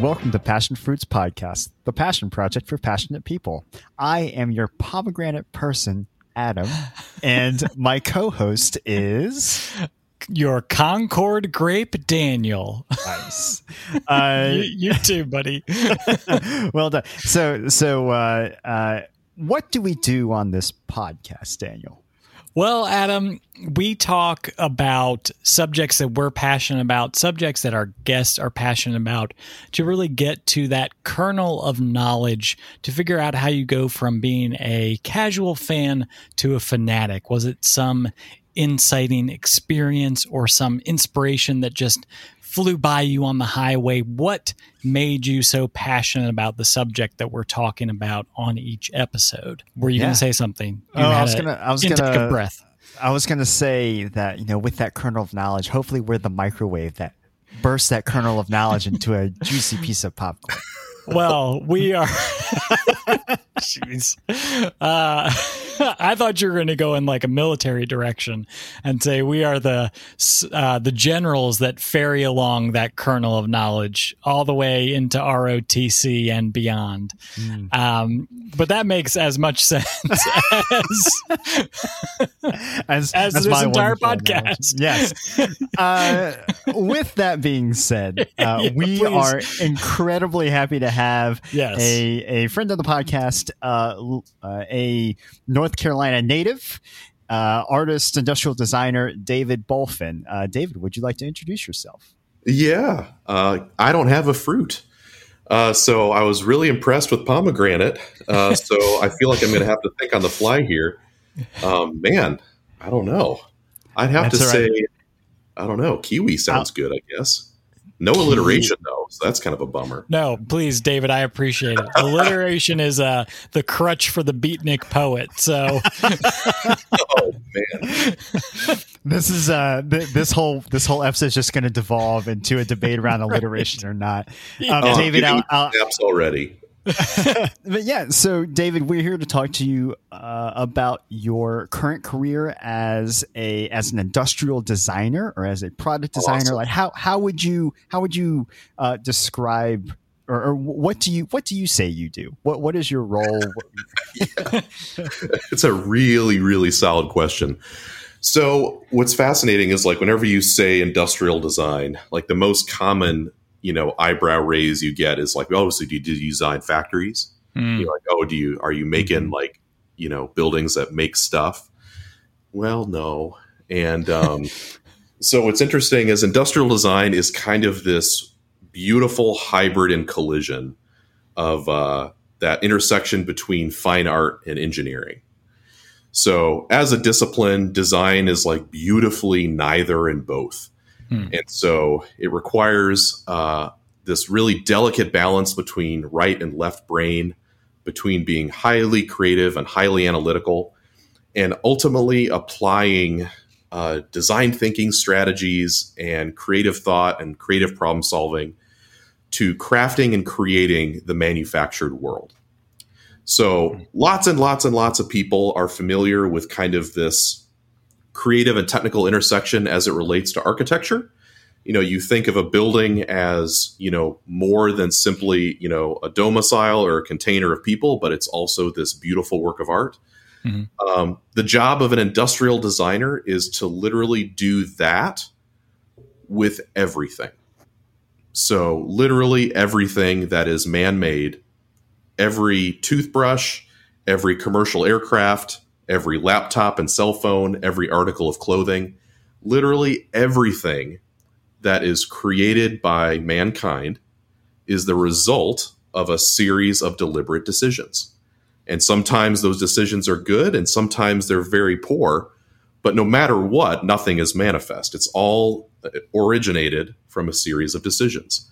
And welcome to Passion Fruits Podcast, the passion project for passionate people. I am your pomegranate person, Adam, and my co-host is your Concord grape, Daniel. Nice. Uh, you, you, too, buddy. well done. So, so uh, uh, what do we do on this podcast, Daniel? Well, Adam, we talk about subjects that we're passionate about, subjects that our guests are passionate about, to really get to that kernel of knowledge to figure out how you go from being a casual fan to a fanatic. Was it some inciting experience or some inspiration that just flew by you on the highway? What made you so passionate about the subject that we're talking about on each episode? Were you yeah. going to say something? You oh, I was going to. I was going to. breath. I was going to say that you know, with that kernel of knowledge, hopefully we're the microwave that bursts that kernel of knowledge into a juicy piece of popcorn. Well, we are. Jeez. Uh, I thought you were going to go in like a military direction and say we are the uh, the generals that ferry along that kernel of knowledge all the way into ROTC and beyond. Mm. Um, but that makes as much sense as as, as, this entire podcast. Knowledge. Yes. Uh, with that being said, uh, yeah, we please. are incredibly happy to have yes. a a friend of the podcast, uh, uh, a North Carolina native, uh, artist, industrial designer, David Bolfin. Uh, David, would you like to introduce yourself? Yeah, uh, I don't have a fruit. Uh, so I was really impressed with pomegranate. Uh, so I feel like I'm going to have to think on the fly here. Um, man, I don't know. I'd have That's to say. I don't know. Kiwi sounds good, I guess. No alliteration though, so that's kind of a bummer. No, please, David, I appreciate it. Alliteration is uh, the crutch for the beatnik poet. So, oh man, this is uh, th- this whole this whole episode is just going to devolve into a debate around alliteration or not. Um, oh, David, I'll, I'll, already. But yeah, so David, we're here to talk to you uh, about your current career as a as an industrial designer or as a product designer. Awesome. Like how how would you how would you uh, describe or, or, what do you what do you say you do? What what is your role? it's a really really solid question. So what's fascinating is like whenever you say industrial design, like the most common you know eyebrow raise you get is like, oh, so do you, do you design factories? Mm. You're like, oh, do you are you making mm-hmm. like you know buildings that make stuff? Well, no. And um, so what's interesting is industrial design is kind of this beautiful hybrid and collision of uh, that intersection between fine art and engineering. So, as a discipline, design is like beautifully neither and both. Hmm. And so it requires uh, this really delicate balance between right and left brain, between being highly creative and highly analytical, and ultimately applying uh, design thinking strategies and creative thought and creative problem solving to crafting and creating the manufactured world. So, hmm. lots and lots and lots of people are familiar with kind of this creative and technical intersection as it relates to architecture. You know, you think of a building as, you know, more than simply, you know, a domicile or a container of people, but it's also this beautiful work of art. Mm-hmm. Um, the job of an industrial designer is to literally do that with everything. So, literally everything that is man made, every toothbrush, every commercial aircraft, every laptop and cell phone, every article of clothing, literally everything that is created by mankind is the result of a series of deliberate decisions. And sometimes those decisions are good and sometimes they're very poor. But no matter what, nothing is manifest. It's all originated from a series of decisions.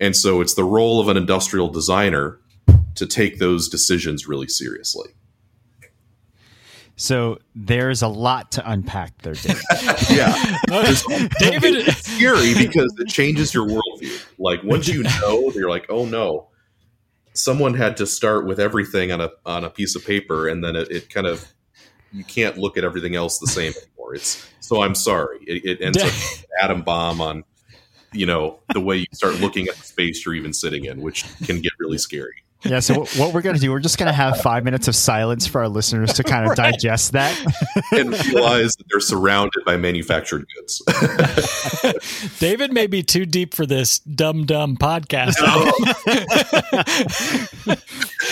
And so it's the role of an industrial designer to take those decisions really seriously. So there's a lot to unpack there, David. yeah, David, it's scary because it changes your worldview. Like once you know, you're like, oh no, someone had to start with everything on a on a piece of paper, and then it, it kind of you can't look at everything else the same anymore. It's so I'm sorry. It, it ends up atom bomb on you know the way you start looking at the space you're even sitting in, which can get really scary. Yeah. So what we're going to do, we're just going to have five minutes of silence for our listeners to kind of right. digest that and realize that they're surrounded by manufactured goods. David may be too deep for this dumb dumb podcast.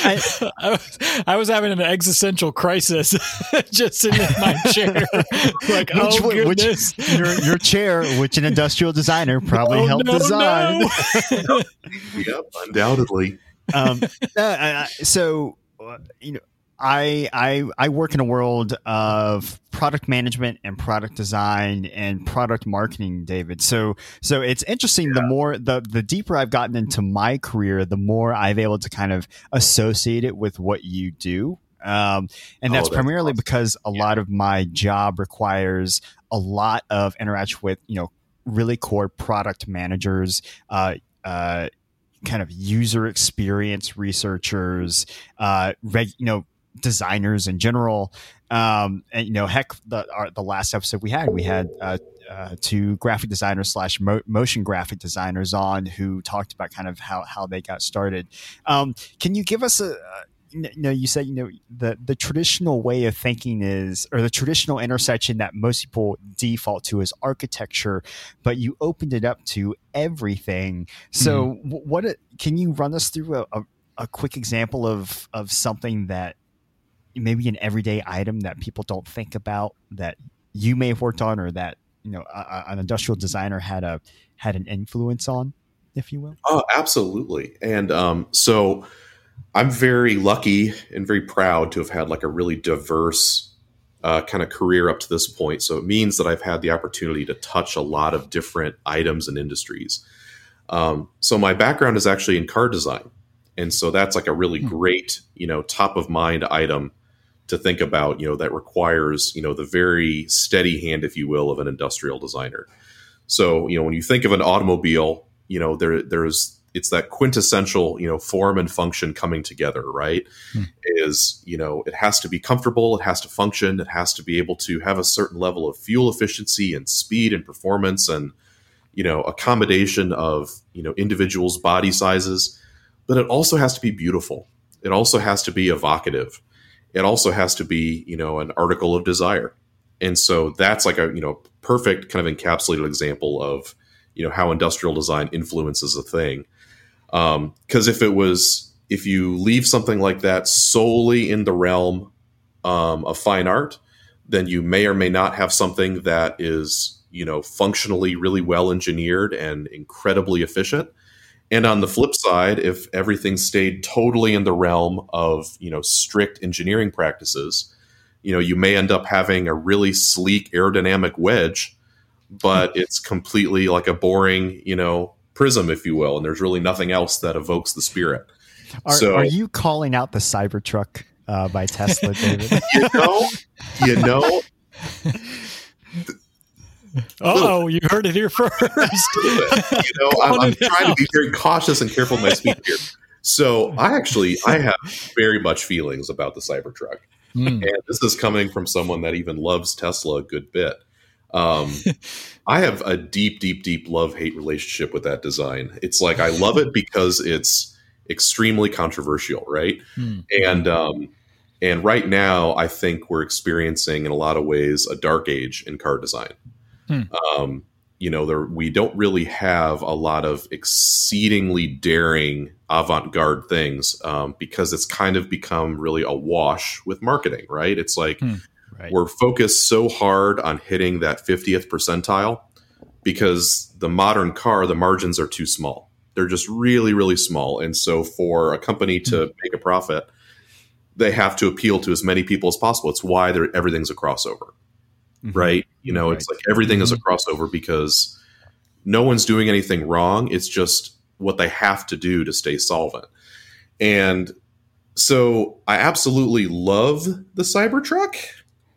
I, I, was, I, was, having an existential crisis just sitting in my chair. like, which, oh goodness. Which, your, your chair, which an industrial designer probably oh, helped no, design. No. yep, undoubtedly um, so uh, you know, I I I work in a world of product management and product design and product marketing, David. So so it's interesting. Yeah. The more the the deeper I've gotten into my career, the more I've able to kind of associate it with what you do. Um, and that's, oh, that's primarily awesome. because a yeah. lot of my job requires a lot of interaction with you know really core product managers. Uh, uh, kind of user experience researchers, uh, reg, you know, designers in general. Um, and you know, heck, the our, the last episode we had, we had uh, uh, two graphic designers slash mo- motion graphic designers on who talked about kind of how how they got started. Um, can you give us a you know, you said you know the the traditional way of thinking is, or the traditional intersection that most people default to is architecture, but you opened it up to everything. So, mm-hmm. what can you run us through a, a, a quick example of of something that maybe an everyday item that people don't think about that you may have worked on, or that you know a, an industrial designer had a had an influence on, if you will? Oh, absolutely. And um, so I'm very lucky and very proud to have had like a really diverse uh, kind of career up to this point. So it means that I've had the opportunity to touch a lot of different items and industries. Um, so my background is actually in car design, and so that's like a really hmm. great, you know, top of mind item to think about. You know, that requires you know the very steady hand, if you will, of an industrial designer. So you know, when you think of an automobile, you know there there's it's that quintessential you know form and function coming together right? Hmm. is you know it has to be comfortable it has to function it has to be able to have a certain level of fuel efficiency and speed and performance and you know accommodation of you know individuals body sizes. But it also has to be beautiful. It also has to be evocative. It also has to be you know an article of desire. And so that's like a you know perfect kind of encapsulated example of you know how industrial design influences a thing because um, if it was, if you leave something like that solely in the realm um, of fine art, then you may or may not have something that is, you know, functionally really well engineered and incredibly efficient. And on the flip side, if everything stayed totally in the realm of, you know, strict engineering practices, you know, you may end up having a really sleek aerodynamic wedge, but it's completely like a boring, you know, prism, if you will, and there's really nothing else that evokes the spirit. Are, so, are you calling out the Cybertruck uh, by Tesla, David? you know, you know. Oh, you heard it here first. you know, I'm, I'm trying to be very cautious and careful in my speech here. So I actually I have very much feelings about the Cybertruck, mm. and this is coming from someone that even loves Tesla a good bit. Um, I have a deep, deep, deep love hate relationship with that design. It's like I love it because it's extremely controversial, right? Hmm. And um, and right now, I think we're experiencing in a lot of ways a dark age in car design. Hmm. Um, you know, there, we don't really have a lot of exceedingly daring avant-garde things um, because it's kind of become really a wash with marketing, right? It's like. Hmm Right. We're focused so hard on hitting that 50th percentile because the modern car, the margins are too small. They're just really, really small. And so for a company to mm-hmm. make a profit, they have to appeal to as many people as possible. It's why everything's a crossover, mm-hmm. right? You know, right. it's like everything is a mm-hmm. crossover because no one's doing anything wrong. It's just what they have to do to stay solvent. And so I absolutely love the Cybertruck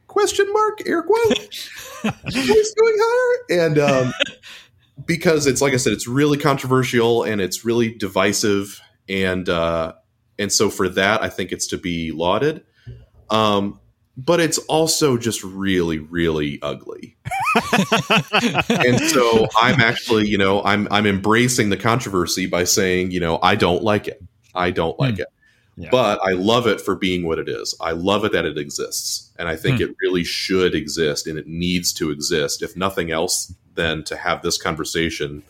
question mark air quote voice going higher and um, because it's like i said it's really controversial and it's really divisive and uh, and so for that i think it's to be lauded um, but it's also just really really ugly and so I'm actually, you know, I'm I'm embracing the controversy by saying, you know, I don't like it. I don't like mm. it. Yeah. But I love it for being what it is. I love it that it exists. And I think mm. it really should exist and it needs to exist. If nothing else, than to have this conversation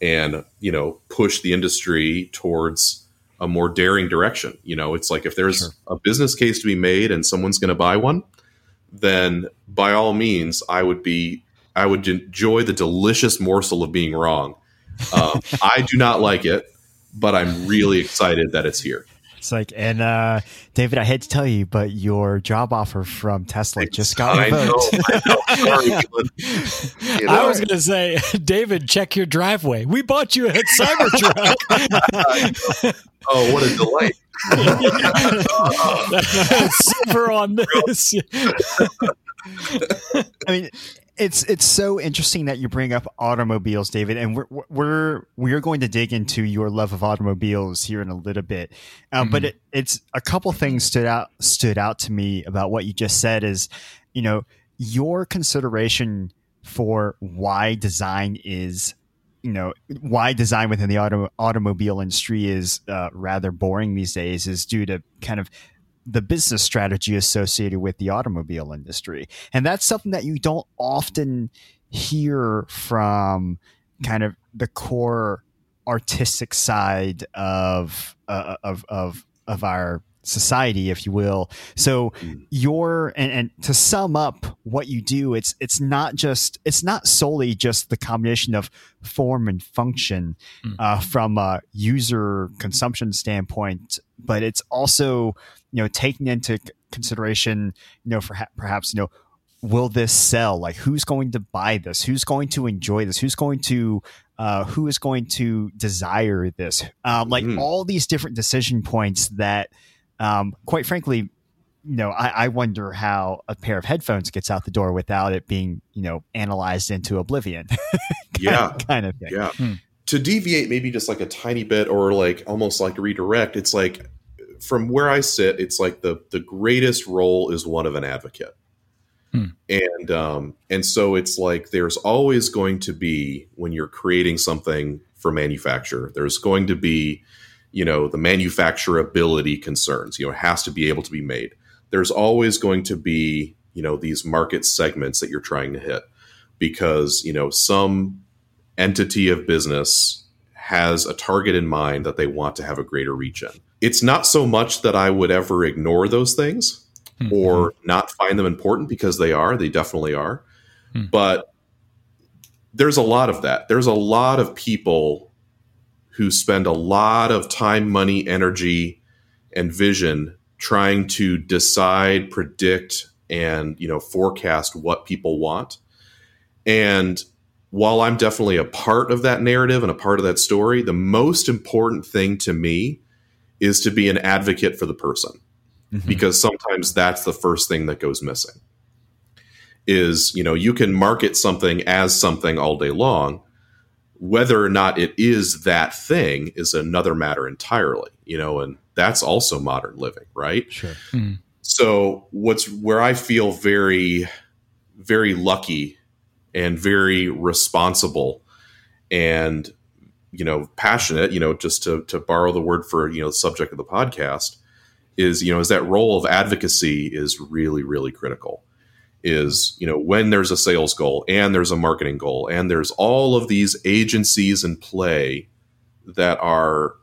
and, you know, push the industry towards a more daring direction. You know, it's like if there's sure. a business case to be made and someone's going to buy one, then by all means, I would be, I would enjoy the delicious morsel of being wrong. Um, I do not like it, but I'm really excited that it's here. It's like, and uh, David, I hate to tell you, but your job offer from Tesla it's, just got revoked. I, know, I, know. Sorry, you know. I was going to say, David, check your driveway. We bought you a Cybertruck. oh, what a delight! Super on this. I mean, it's it's so interesting that you bring up automobiles, David, and we're we're we're going to dig into your love of automobiles here in a little bit. Um, mm-hmm. But it, it's a couple things stood out stood out to me about what you just said. Is you know your consideration for why design is you know why design within the auto, automobile industry is uh, rather boring these days is due to kind of the business strategy associated with the automobile industry. And that's something that you don't often hear from kind of the core artistic side of uh, of of of our society if you will so mm. your and, and to sum up what you do it's it's not just it's not solely just the combination of form and function mm. uh, from a user consumption standpoint but it's also you know taking into consideration you know for perhaps you know will this sell like who's going to buy this who's going to enjoy this who's going to uh, who is going to desire this um, like mm. all these different decision points that um, quite frankly you know I, I, wonder how a pair of headphones gets out the door without it being you know analyzed into oblivion yeah kind of thing yeah hmm. to deviate maybe just like a tiny bit or like almost like redirect it's like from where I sit, it's like the the greatest role is one of an advocate. Hmm. And um, and so it's like there's always going to be when you're creating something for manufacture, there's going to be, you know, the manufacturability concerns. You know, has to be able to be made. There's always going to be, you know, these market segments that you're trying to hit because, you know, some entity of business has a target in mind that they want to have a greater reach in it's not so much that I would ever ignore those things mm-hmm. or not find them important because they are, they definitely are. Mm-hmm. But there's a lot of that. There's a lot of people who spend a lot of time, money, energy, and vision trying to decide, predict, and you know forecast what people want. And while I'm definitely a part of that narrative and a part of that story, the most important thing to me is to be an advocate for the person mm-hmm. because sometimes that's the first thing that goes missing is you know you can market something as something all day long whether or not it is that thing is another matter entirely you know and that's also modern living right? Sure. Mm-hmm. so what's where i feel very very lucky and very responsible and you know passionate you know just to to borrow the word for you know the subject of the podcast is you know is that role of advocacy is really really critical is you know when there's a sales goal and there's a marketing goal and there's all of these agencies in play that are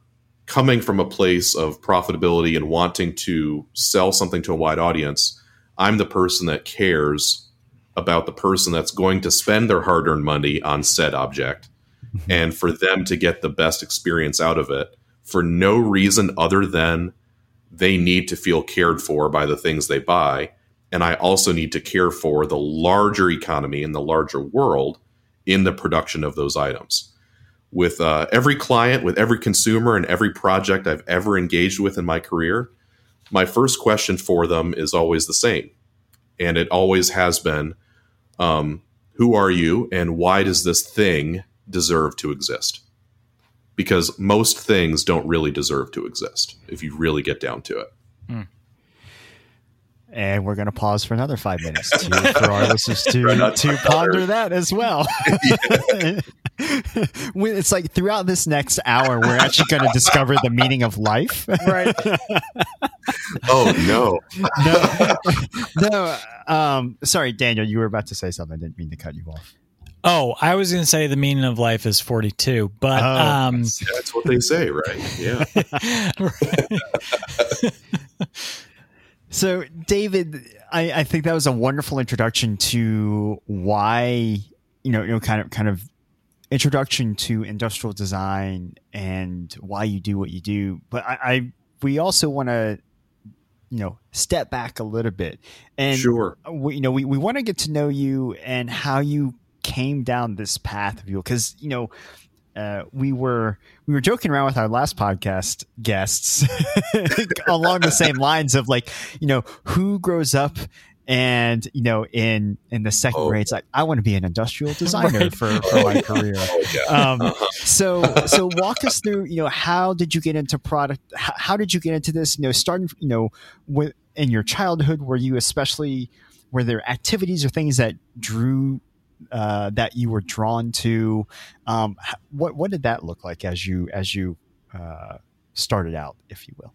coming from a place of profitability and wanting to sell something to a wide audience i'm the person that cares about the person that's going to spend their hard-earned money on said object mm-hmm. and for them to get the best experience out of it for no reason other than they need to feel cared for by the things they buy. And I also need to care for the larger economy and the larger world in the production of those items. With uh, every client, with every consumer, and every project I've ever engaged with in my career, my first question for them is always the same. And it always has been um, Who are you, and why does this thing deserve to exist because most things don't really deserve to exist if you really get down to it. Mm. And we're going to pause for another five minutes to, for our listeners to, to ponder that as well. it's like throughout this next hour, we're actually going to discover the meaning of life. Right. oh, no. no. No. Um, sorry, Daniel, you were about to say something. I didn't mean to cut you off. Oh, I was going to say the meaning of life is 42, but oh, um, that's, that's what they say, right? Yeah. So, David, I, I, think that was a wonderful introduction to why you know, you know, kind of, kind of introduction to industrial design and why you do what you do. But I, I we also want to, you know, step back a little bit and sure, we, you know, we, we want to get to know you and how you came down this path of you because you know uh, we were we were joking around with our last podcast guests along the same lines of like you know who grows up and you know in in the second oh. grade it's like i want to be an industrial designer right. for, for my career oh, um, uh-huh. so so walk us through you know how did you get into product how, how, did you get into this you know starting you know with in your childhood were you especially were there activities or things that drew uh, that you were drawn to. Um, what what did that look like as you as you uh, started out, if you will?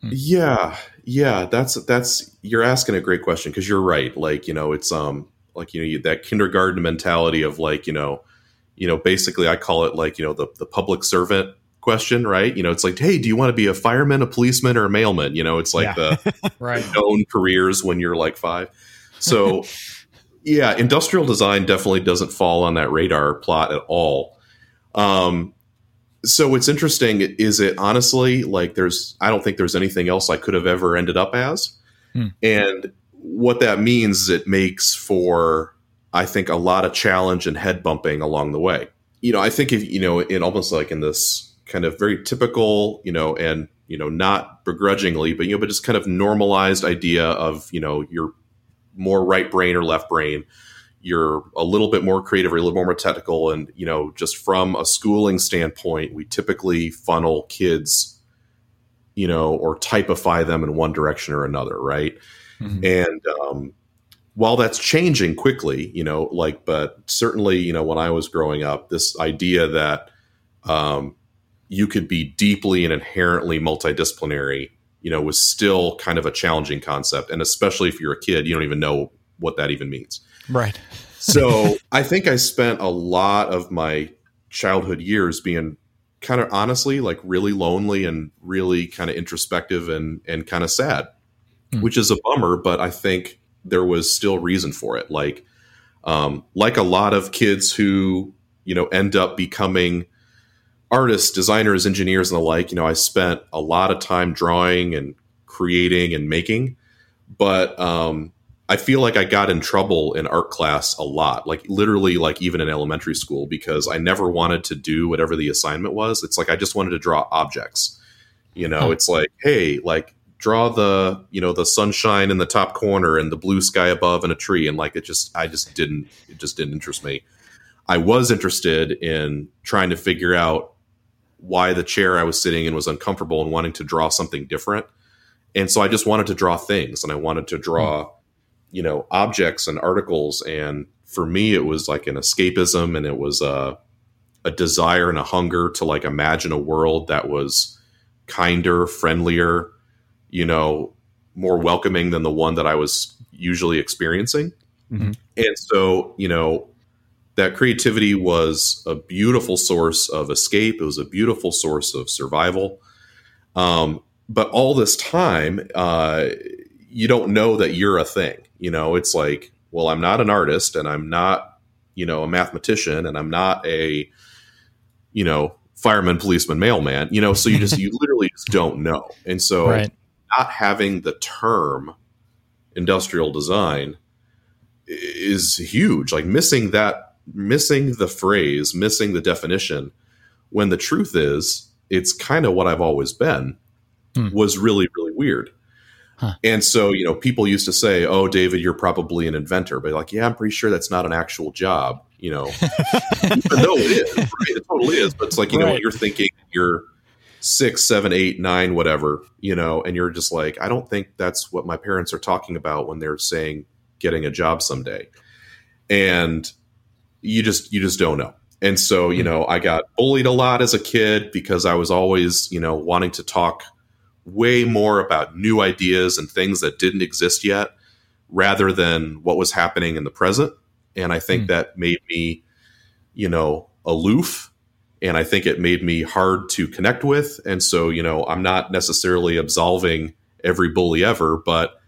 Hmm. Yeah, yeah, that's that's you're asking a great question because you're right. Like you know, it's um like you know that kindergarten mentality of like you know, you know, basically I call it like you know the the public servant question, right? You know, it's like, hey, do you want to be a fireman, a policeman, or a mailman? You know, it's like yeah. the right. known careers when you're like five. So yeah, industrial design definitely doesn't fall on that radar plot at all. Um, so what's interesting is it honestly like there's I don't think there's anything else I could have ever ended up as, hmm. and what that means is it makes for I think a lot of challenge and head bumping along the way. You know, I think if you know in almost like in this kind of very typical, you know, and you know not begrudgingly, but you know, but just kind of normalized idea of you know you're more right brain or left brain you're a little bit more creative or a little more technical and you know just from a schooling standpoint we typically funnel kids you know or typify them in one direction or another right mm-hmm. and um, while that's changing quickly you know like but certainly you know when i was growing up this idea that um, you could be deeply and inherently multidisciplinary you know, was still kind of a challenging concept. And especially if you're a kid, you don't even know what that even means. Right. so I think I spent a lot of my childhood years being kind of honestly like really lonely and really kind of introspective and and kind of sad, hmm. which is a bummer, but I think there was still reason for it. Like um, like a lot of kids who you know end up becoming artists, designers, engineers, and the like, you know, I spent a lot of time drawing and creating and making, but um, I feel like I got in trouble in art class a lot, like literally, like even in elementary school, because I never wanted to do whatever the assignment was. It's like I just wanted to draw objects. You know, huh. it's like, hey, like draw the you know the sunshine in the top corner and the blue sky above and a tree, and like it just, I just didn't, it just didn't interest me. I was interested in trying to figure out why the chair I was sitting in was uncomfortable and wanting to draw something different. And so I just wanted to draw things and I wanted to draw, mm. you know, objects and articles. And for me, it was like an escapism and it was a, a desire and a hunger to like imagine a world that was kinder, friendlier, you know, more welcoming than the one that I was usually experiencing. Mm-hmm. And so, you know, that creativity was a beautiful source of escape. It was a beautiful source of survival. Um, but all this time, uh, you don't know that you're a thing. You know, it's like, well, I'm not an artist and I'm not, you know, a mathematician and I'm not a, you know, fireman, policeman, mailman, you know, so you just, you literally just don't know. And so right. not having the term industrial design is huge. Like missing that missing the phrase, missing the definition, when the truth is, it's kind of what I've always been, hmm. was really, really weird. Huh. And so, you know, people used to say, "Oh, David, you're probably an inventor," but like, yeah, I'm pretty sure that's not an actual job. You know, no, it is, right? it totally is. But it's like, you right. know, you're thinking you're six, seven, eight, nine, whatever, you know, and you're just like, I don't think that's what my parents are talking about when they're saying getting a job someday. And you just you just don't know. And so, you know, I got bullied a lot as a kid because I was always, you know, wanting to talk way more about new ideas and things that didn't exist yet rather than what was happening in the present. And I think mm. that made me, you know, aloof. And I think it made me hard to connect with. And so, you know, I'm not necessarily absolving every bully ever, but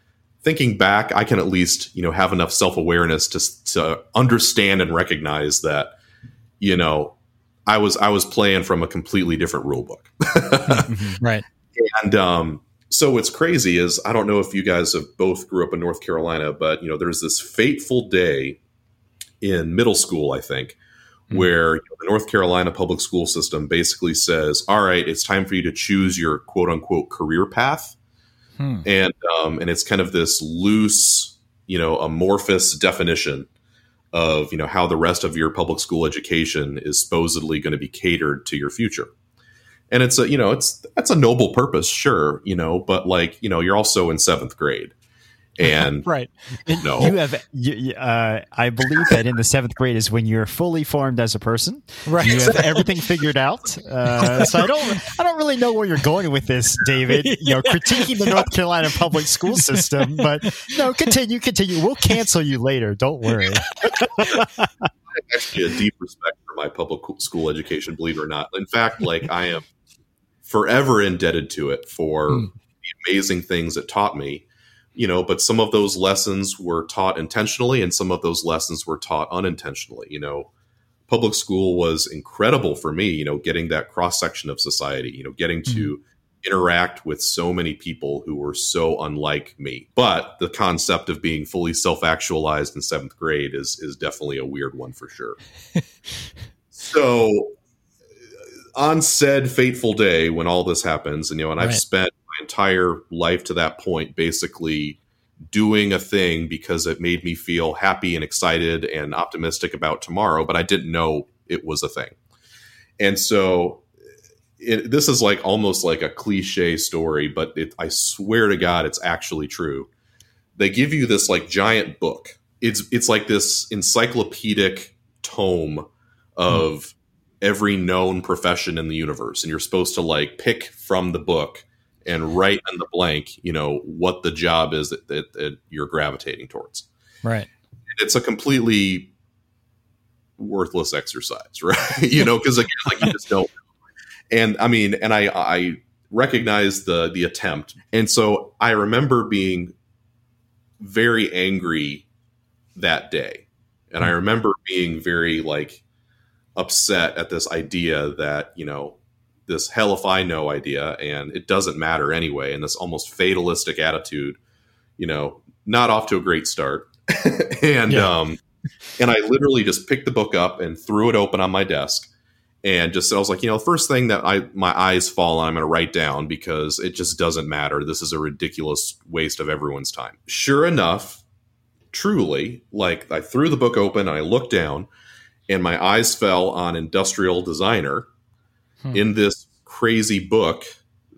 thinking back, I can at least, you know, have enough self awareness to, to understand and recognize that, you know, I was I was playing from a completely different rule book. mm-hmm. Right. And um, so what's crazy is I don't know if you guys have both grew up in North Carolina, but you know, there's this fateful day in middle school, I think, mm-hmm. where you know, the North Carolina public school system basically says, "All right, it's time for you to choose your quote unquote career path," hmm. and um, and it's kind of this loose, you know, amorphous definition of you know how the rest of your public school education is supposedly going to be catered to your future and it's a you know it's that's a noble purpose sure you know but like you know you're also in seventh grade and right. No. you have you, uh, i believe that in the seventh grade is when you're fully formed as a person. Right. You have everything figured out. Uh, so i don't i don't really know where you're going with this david you know critiquing the north carolina public school system but no continue continue. We'll cancel you later. Don't worry. Actually a deep respect for my public school education believe it or not. In fact like i am forever indebted to it for mm. the amazing things it taught me you know but some of those lessons were taught intentionally and some of those lessons were taught unintentionally you know. Public school was incredible for me you know getting that cross section of society you know getting to mm-hmm. interact with so many people who were so unlike me. But the concept of being fully self-actualized in seventh grade is is definitely a weird one for sure. So on said fateful day when all this happens, and you know, and right. I've spent entire life to that point basically doing a thing because it made me feel happy and excited and optimistic about tomorrow, but I didn't know it was a thing. And so it, this is like almost like a cliche story, but it, I swear to God, it's actually true. They give you this like giant book. It's it's like this encyclopedic tome of every known profession in the universe and you're supposed to like pick from the book and write in the blank you know what the job is that, that, that you're gravitating towards. Right. It's a completely worthless exercise right? You know because again like you just don't and i mean and i i recognize the the attempt. And so i remember being very angry that day. And i hmm. remember being very like upset at this idea that you know this hell if I know idea and it doesn't matter anyway, and this almost fatalistic attitude, you know, not off to a great start. and yeah. um and I literally just picked the book up and threw it open on my desk and just I was like, you know, the first thing that I my eyes fall on, I'm going to write down because it just doesn't matter. This is a ridiculous waste of everyone's time. Sure enough, truly, like I threw the book open and I looked down and my eyes fell on industrial designer hmm. in this crazy book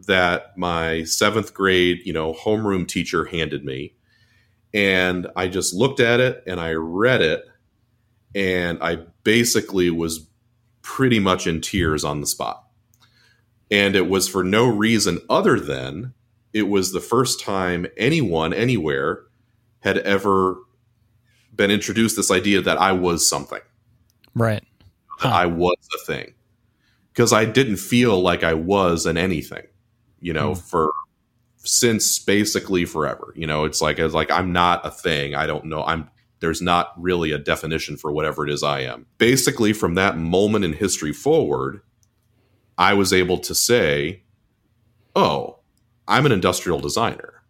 that my seventh grade you know homeroom teacher handed me and i just looked at it and i read it and i basically was pretty much in tears on the spot and it was for no reason other than it was the first time anyone anywhere had ever been introduced this idea that i was something Right. Huh. I was a thing. Because I didn't feel like I was an anything, you know, mm. for since basically forever. You know, it's like it's like I'm not a thing. I don't know. I'm there's not really a definition for whatever it is I am. Basically, from that moment in history forward, I was able to say, "Oh, I'm an industrial designer,"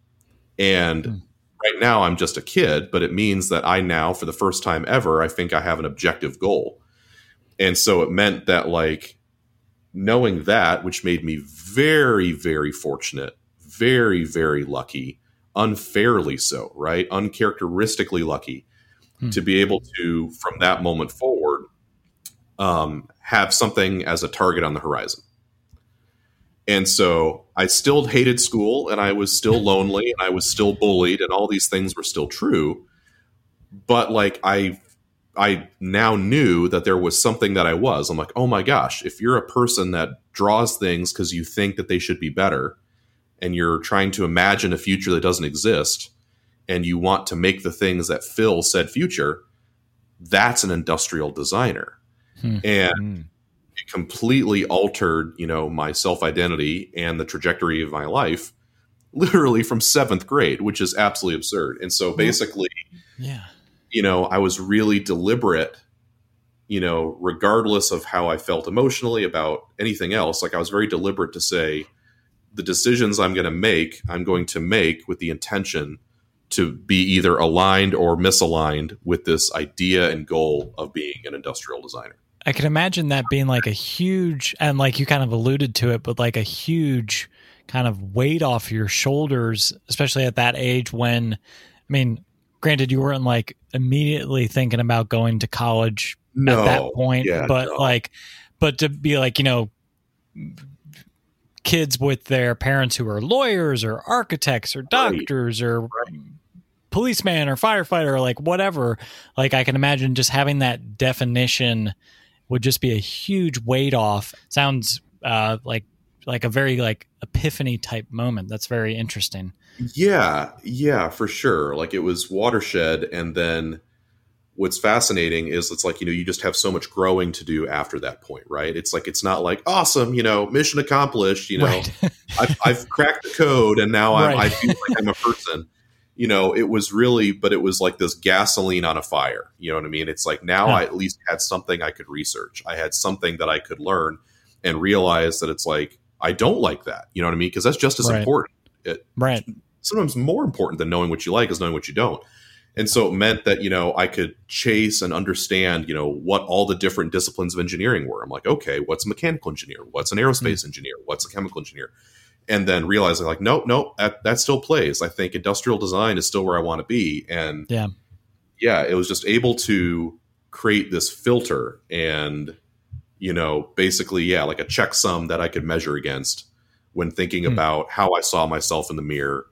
and mm right now I'm just a kid, but it means that I now, for the first time ever, I think I have an objective goal. And so it meant that, like, knowing that, which made me very, very fortunate, very, very lucky, unfairly so, right? Uncharacteristically lucky hmm. to be able to, from that moment forward, um, have something as a target on the horizon. And so I still hated school and I was still lonely and I was still bullied and all these things were still true. But like I I now knew that there was something that I was. I'm like, "Oh my gosh, if you're a person that draws things cuz you think that they should be better and you're trying to imagine a future that doesn't exist and you want to make the things that fill said future, that's an industrial designer." Hmm. And hmm it completely altered, you know, my self identity and the trajectory of my life, literally from seventh grade, which is absolutely absurd. And so basically, yeah, you know, I was really deliberate, you know, regardless of how I felt emotionally about anything else. Like I was very deliberate to say, the decisions I'm going to make, I'm going to make with the intention to be either aligned or misaligned with this idea and goal of being an industrial designer. I can imagine that being like a huge, and like you kind of alluded to it, but like a huge kind of weight off your shoulders, especially at that age when, I mean, granted, you weren't like immediately thinking about going to college no, at that point, yeah, but no. like, but to be like, you know, kids with their parents who are lawyers or architects or doctors right. or right. policeman or firefighter or like whatever, like I can imagine just having that definition would just be a huge weight off. Sounds uh, like like a very like epiphany type moment. That's very interesting. Yeah, yeah, for sure. Like it was watershed, and then what's fascinating is it's like you know you just have so much growing to do after that point, right? It's like it's not like awesome, you know, mission accomplished. You know, right. I've, I've, cracked the code, and now right. i feel like I'm a person you know, it was really, but it was like this gasoline on a fire. You know what I mean? It's like now I at least had something I could research. I had something that I could learn and realize that it's like, I don't like that. You know what I mean? Because that's just as right. important. It, right. Sometimes more important than knowing what you like is knowing what you don't. And so it meant that, you know, I could chase and understand, you know, what all the different disciplines of engineering were. I'm like, okay, what's a mechanical engineer? What's an aerospace mm-hmm. engineer? What's a chemical engineer? and then realizing like nope nope that, that still plays i think industrial design is still where i want to be and yeah yeah it was just able to create this filter and you know basically yeah like a checksum that i could measure against when thinking mm. about how i saw myself in the mirror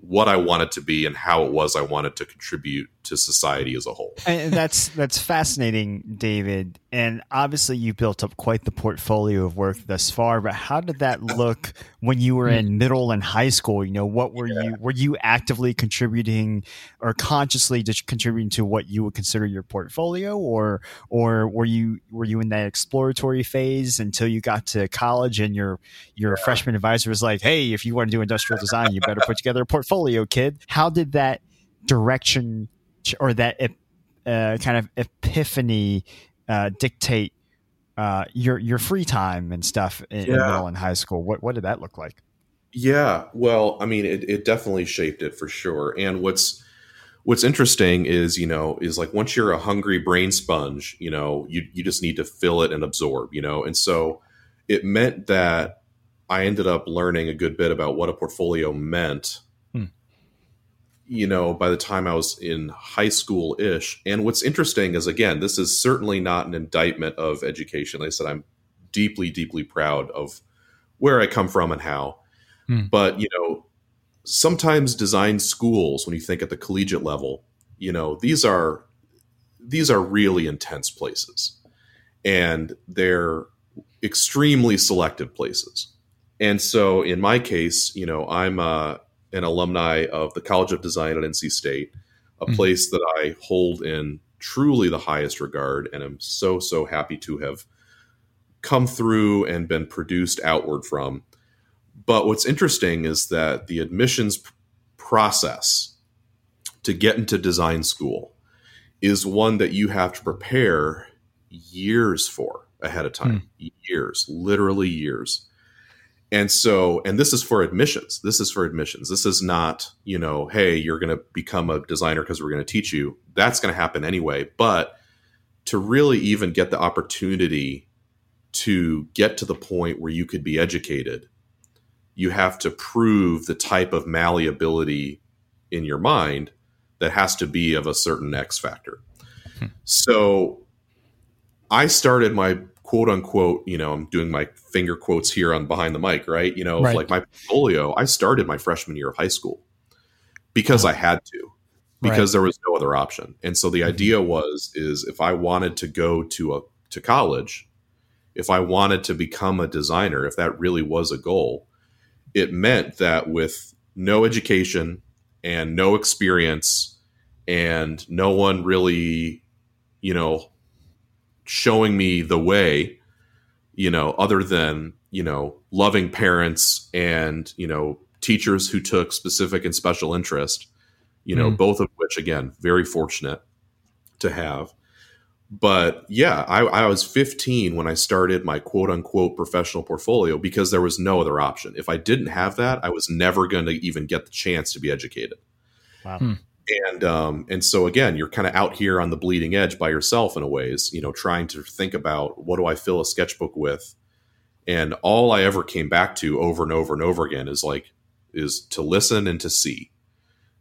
what I wanted to be and how it was I wanted to contribute to society as a whole. And that's that's fascinating, David. And obviously, you built up quite the portfolio of work thus far. But how did that look when you were in hmm. middle and high school? You know, what were yeah. you were you actively contributing or consciously just contributing to what you would consider your portfolio, or or were you were you in that exploratory phase until you got to college and your your yeah. freshman advisor was like, "Hey, if you want to do industrial design, you better put together a portfolio, kid." How did that direction or that uh, kind of epiphany uh, dictate uh, your your free time and stuff in, yeah. in, middle and high school? What what did that look like? Yeah, well, I mean, it, it definitely shaped it for sure. And what's what's interesting is you know is like once you're a hungry brain sponge, you know, you you just need to fill it and absorb, you know, and so it meant that I ended up learning a good bit about what a portfolio meant you know, by the time I was in high school ish. And what's interesting is, again, this is certainly not an indictment of education. Like I said, I'm deeply, deeply proud of where I come from and how. Hmm. But, you know, sometimes design schools, when you think at the collegiate level, you know, these are these are really intense places. And they're extremely selective places. And so in my case, you know, I'm uh an alumni of the College of Design at NC State, a mm-hmm. place that I hold in truly the highest regard, and I'm so so happy to have come through and been produced outward from. But what's interesting is that the admissions process to get into design school is one that you have to prepare years for ahead of time. Mm. Years, literally years. And so, and this is for admissions. This is for admissions. This is not, you know, hey, you're going to become a designer because we're going to teach you. That's going to happen anyway. But to really even get the opportunity to get to the point where you could be educated, you have to prove the type of malleability in your mind that has to be of a certain X factor. Hmm. So I started my quote unquote, you know, I'm doing my finger quotes here on behind the mic, right? You know, Right. like my portfolio, I started my freshman year of high school because I had to, because there was no other option. And so the mm-hmm. idea was is if I wanted to go to a to college, if I wanted to become a designer, if that really was a goal, it meant that with no education and no experience and no one really, you know, showing me the way, you know, other than, you know, loving parents and, you know, teachers who took specific and special interest, you know, Mm. both of which, again, very fortunate to have. But yeah, I, I was 15 when I started my quote unquote professional portfolio because there was no other option. If I didn't have that, I was never going to even get the chance to be educated. Wow. Hmm. And um, and so again, you're kind of out here on the bleeding edge by yourself in a ways, you know, trying to think about what do I fill a sketchbook with, and all I ever came back to over and over and over again is like is to listen and to see.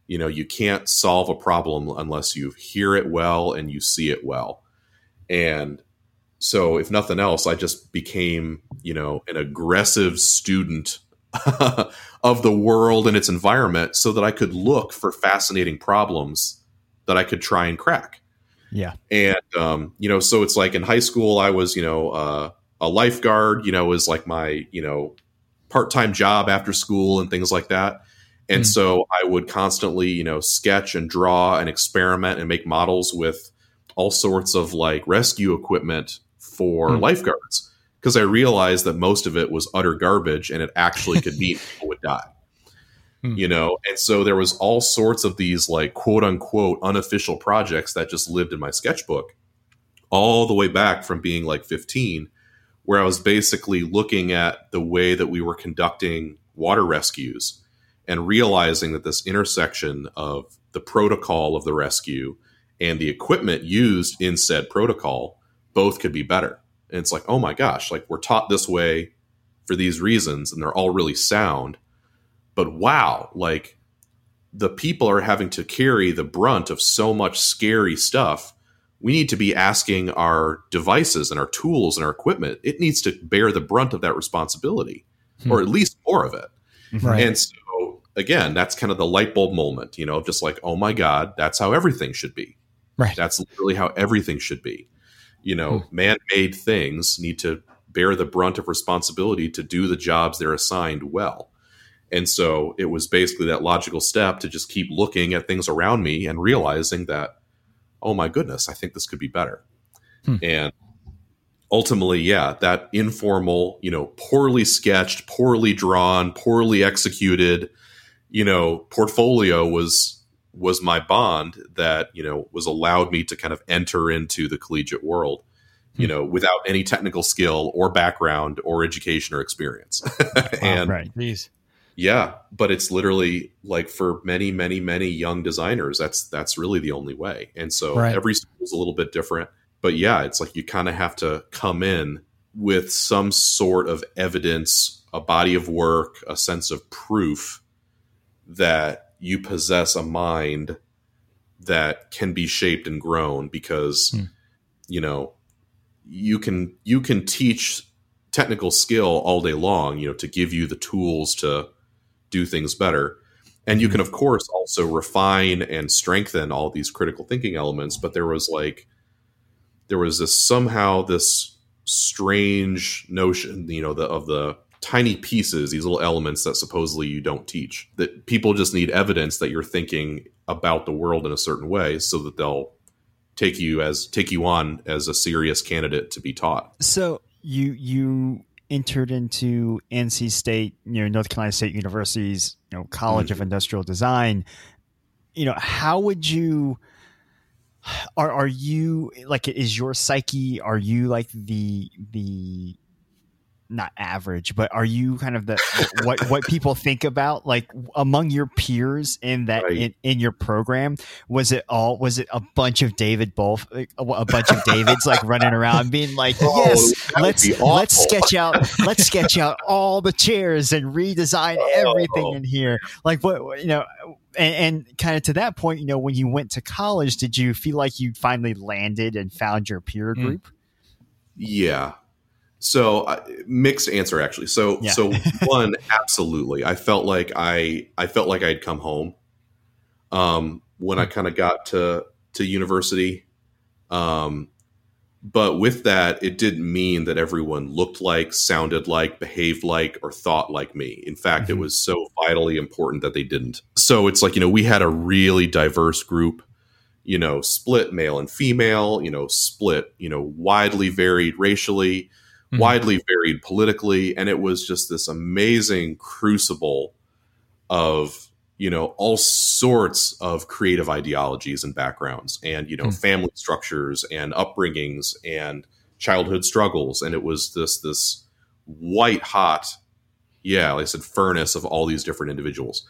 You know, you can't solve a problem unless you hear it well and you see it well. And so, if nothing else, I just became, you know, an aggressive student of the world and its environment so that I could look for fascinating problems that I could try and crack. Yeah. And, um, you know, so it's like in high school, I was, you know, uh, a lifeguard, you know, was like my, you know, part time job after school and things like that. And Hmm. so I would constantly, you know, sketch and draw and experiment and make models with all sorts of like rescue equipment for Hmm. lifeguards because I realized that most of it was utter garbage and it actually could mean people would die. Hmm. You know, and so there was all sorts of these like quote unquote unofficial projects that just lived in my sketchbook all the way back from being like 15 where I was basically looking at the way that we were conducting water rescues and realizing that this intersection of the protocol of the rescue and the equipment used in said protocol both could be better. And it's like, oh my gosh, like we're taught this way for these reasons and they're all really sound. But wow, like the people are having to carry the brunt of so much scary stuff. We need to be asking our devices and our tools and our equipment, it needs to bear the brunt of that responsibility, Hmm. or at least more of it. Right. And so, again, that's kind of the light bulb moment, you know, just like, oh my God, that's how everything should be. Right. That's literally how everything should be. You know, Hmm. man made things need to bear the brunt of responsibility to do the jobs they're assigned well. And so it was basically that logical step to just keep looking at things around me and realizing that, oh my goodness, I think this could be better. Hmm. And ultimately, yeah, that informal, you know, poorly sketched, poorly drawn, poorly executed, you know, portfolio was was my bond that, you know, was allowed me to kind of enter into the collegiate world, you Hmm. know, without any technical skill or background or education or experience. and right. Jeez. yeah, but it's literally like for many, many, many young designers, that's that's really the only way. And so Right. every school is a little bit different. But yeah, it's like you kind of have to come in with some sort of evidence, a body of work, a sense of proof that you possess a mind that can be shaped and grown because Hmm. you know you can you can teach technical skill all day long you know to give you the tools to do things better and you can of course also refine and strengthen all these critical thinking elements but there was like there was this somehow this strange notion you know the, of the tiny pieces these little elements that supposedly you don't teach that people just need evidence that you're thinking about the world in a certain way so that they'll take you as take you on as a serious candidate to be taught So you you entered into NC State, you know, North Carolina State University's, you know, College of mm-hmm. Industrial Design. You know, how would you are are you like is your psyche are you like the the not average but are you kind of the what what people think about like among your peers in that Right. in, in your program was it all was it a bunch of david both like, a, bunch of davids like running around being like Oh, yes let's let's sketch out let's sketch out all the chairs and redesign everything Oh. in here like what you know and, and kind of to that point you know when you went to college did you feel like you finally landed and found your peer Mm. group Yeah. So uh, mixed answer actually. So Yeah. so one absolutely. I felt like I I felt like I'd come home. Um, when I kind of got to to university, um, but with that, it didn't mean that everyone looked like, sounded like, behaved like, or thought like me. In fact, it Mhm. was so vitally important that they didn't. So it's like you know we had a really diverse group you know, split male and female, you know, split, you know, widely varied racially, Mhm. widely varied politically. And it was just this amazing crucible of, you know, all sorts of creative ideologies and backgrounds and, you know, Hmm. family structures and upbringings and childhood struggles. And it was this, this white hot, yeah, like I said, furnace of all these different individuals.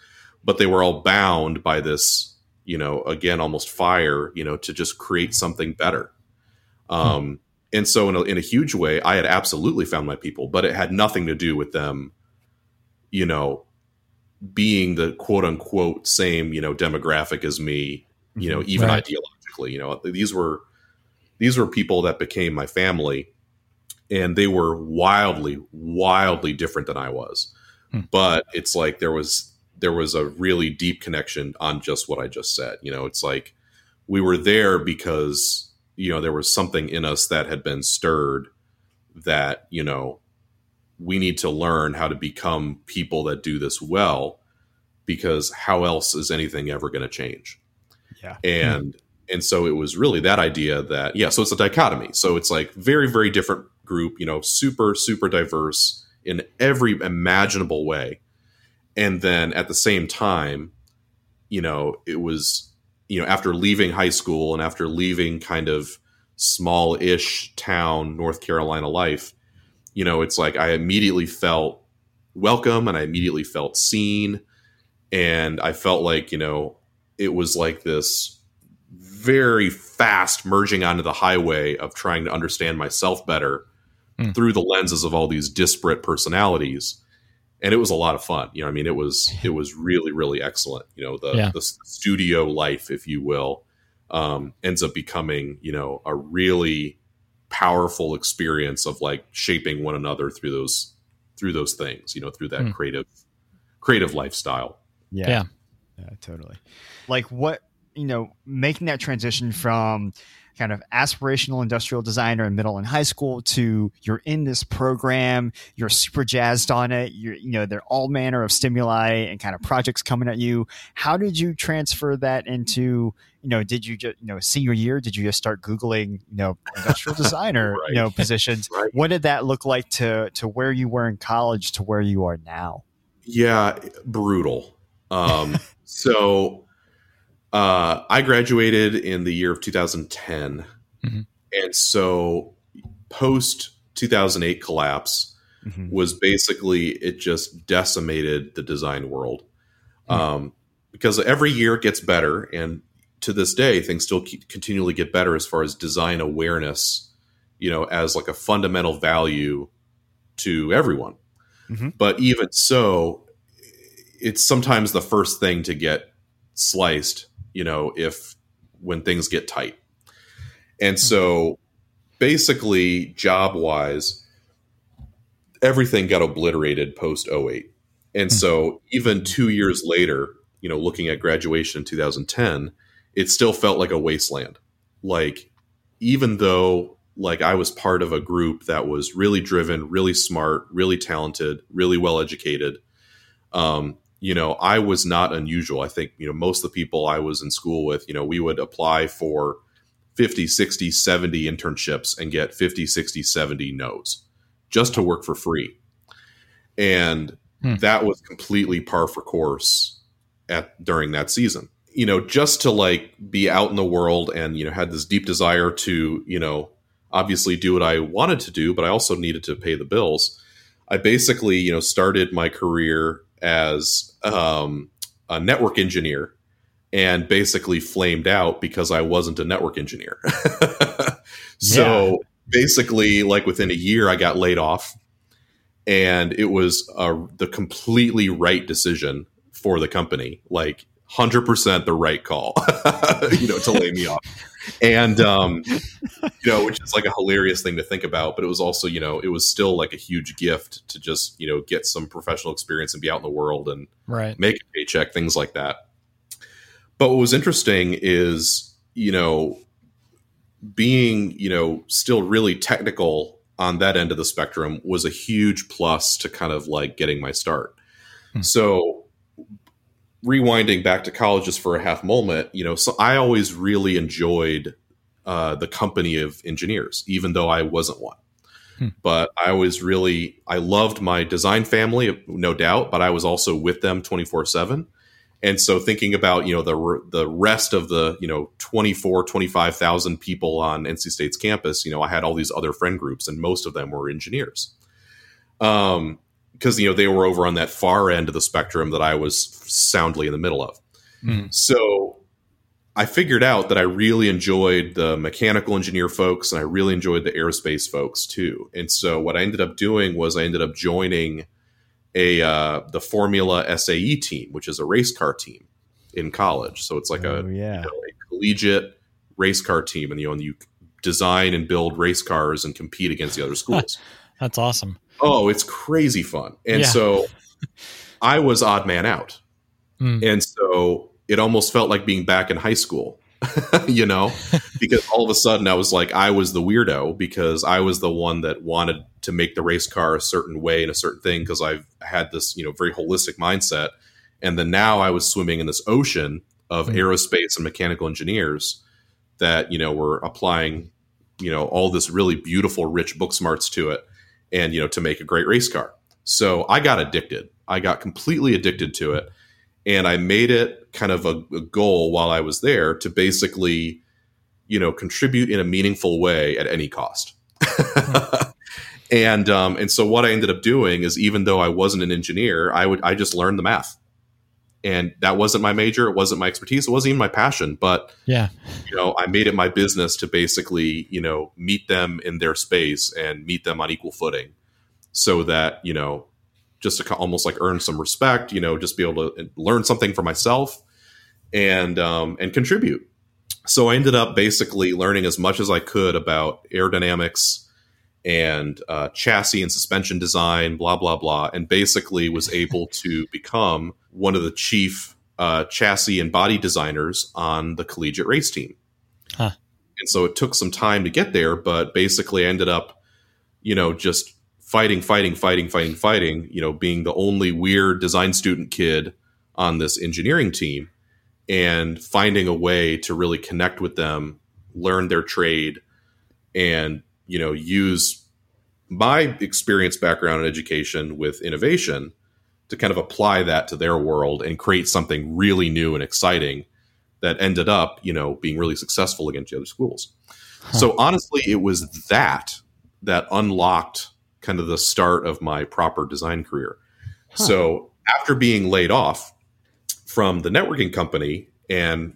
But they were all bound by this you know, again, almost fire, you know, to just create something better. Um, And so, in a, in a huge way, I had absolutely found my people, but it had nothing to do with them, you know, being the quote unquote same, you know, demographic as me, you know, even Right. ideologically. You know, these were these were people that became my family, and they were wildly, wildly different than I was. Hmm. But it's like there was there was a really deep connection on just what I just said. You know, it's like we were there because you know there was something in us that had been stirred that you know we need to learn how to become people that do this well because how else is anything ever going to change? Yeah. and and so it was really that idea that yeah so it's a dichotomy. So it's like very very different group you know super super diverse in every imaginable way. And then at the same time you know it was you know after leaving high school and after leaving kind of small-ish town north carolina life you know it's like i immediately felt welcome and i immediately felt seen and i felt like you know it was like this very fast merging onto the highway of trying to understand myself better Hmm. through the lenses of all these disparate personalities and it was a lot of fun you know i mean it was it was really really excellent you know the Yeah. the studio life if you will um ends up becoming you know a really powerful experience of like shaping one another through those through those things you know through that Hmm. creative creative lifestyle Yeah. Yeah. Yeah, totally. Like what, you know, making that transition from kind of aspirational industrial designer in middle and high school to you're in this program, you're super jazzed on it, you're, you know, there are all manner of stimuli and kind of projects coming at you. How did you transfer that into, you know, did you just, you know, senior year, did you just start Googling, you know, industrial designer, Right. you know, positions? Right. What did that look like to, to where you were in college to where you are now? Yeah, brutal. Um, so uh, I graduated in the year of 2010. Mhm. And so post 2008 collapse Mhm. was basically it just decimated the design world. Um, because every year it gets better. And to this day, things still keep, continually get better as far as design awareness, you know, as like a fundamental value to everyone. Mhm. But even so, it's sometimes the first thing to get sliced, you know, if when things get tight. And so basically, job wise, everything got obliterated post 08. And so even two years later, you know, looking at graduation in 2010, it still felt like a wasteland. Like, even though like I was part of a group that was really driven, really smart, really talented, really well educated, um, you know, I was not unusual. I think, you know, most of the people I was in school with, you know, we would apply for 50, 60, 70 internships and get 50, 60, 70 no's just to work for free. And Hmm. that was completely par for course at during that season. You know, just to like be out in the world and, you know, had this deep desire to, you know, obviously do what I wanted to do, but I also needed to pay the bills. I basically, you know, started my career as um, a network engineer and basically flamed out because I wasn't a network engineer. so basically, like within a year, I got laid off, and it was uh, the completely right decision for the company. Like hundred percent the right call, you know, to lay me off. And um, you know, which is like a hilarious thing to think about, but it was also, you know, it was still like a huge gift to just, you know, get some professional experience and be out in the world and right. make a paycheck, things like that. But what was interesting is, you know, being, you know, still really technical on that end of the spectrum was a huge plus to kind of like getting my start. Hmm. So rewinding back to college just for a half moment, you know, so I always really enjoyed uh, the company of engineers, even though I wasn't one. Hmm. But I always really I loved my design family, no doubt, but I was also with them twenty four seven. And so thinking about, you know, the the rest of the, you know, 24, 25,000 people on NC State's campus, you know, I had all these other friend groups and most of them were engineers. Um because you know they were over on that far end of the spectrum that I was soundly in the middle of. Mm. So I figured out that I really enjoyed the mechanical engineer folks and I really enjoyed the aerospace folks too. And so what I ended up doing was I ended up joining a uh, the Formula SAE team, which is a race car team in college. So it's like oh, a, yeah. you know, a collegiate race car team, and you know, and you design and build race cars and compete against the other schools. That's awesome. Oh, it's crazy fun. And yeah. so I was odd man out. Mm. And so it almost felt like being back in high school, you know, because all of a sudden I was like, I was the weirdo because I was the one that wanted to make the race car a certain way and a certain thing because I've had this, you know, very holistic mindset. And then now I was swimming in this ocean of mm. aerospace and mechanical engineers that, you know, were applying, you know, all this really beautiful, rich book smarts to it and you know to make a great race car. So I got addicted. I got completely addicted to it, and I made it kind of a, a goal while I was there to basically, you know, contribute in a meaningful way at any cost. and um, and so what I ended up doing is even though I wasn't an engineer, I would I just learned the math. And that wasn't my major, it wasn't my expertise, it wasn't even my passion, but yeah. You know, I made it my business to basically, you know, meet them in their space and meet them on equal footing so that, you know, just to almost like earn some respect, you know, just be able to learn something for myself and um and contribute. So I ended up basically learning as much as I could about aerodynamics, and uh, chassis and suspension design, blah blah blah, and basically was able to become one of the chief uh, chassis and body designers on the collegiate race team. Huh. And so it took some time to get there, but basically ended up, you know, just fighting, fighting, fighting, fighting, fighting. You know, being the only weird design student kid on this engineering team, and finding a way to really connect with them, learn their trade, and you know use my experience background in education with innovation to kind of apply that to their world and create something really new and exciting that ended up you know being really successful against the other schools huh. so honestly it was that that unlocked kind of the start of my proper design career huh. so after being laid off from the networking company and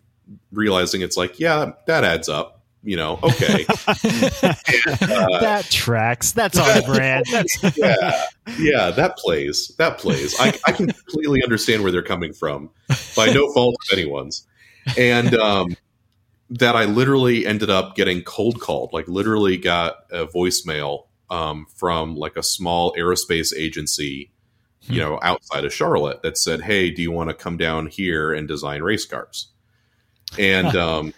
realizing it's like yeah that adds up you know, okay. and, uh, that tracks. That's on brand. That's, yeah, yeah, that plays. That plays. I, I can completely understand where they're coming from by no fault of anyone's. And um, that I literally ended up getting cold called, like literally got a voicemail um, from like a small aerospace agency, you hmm. know, outside of Charlotte that said, "Hey, do you want to come down here and design race cars?" And um,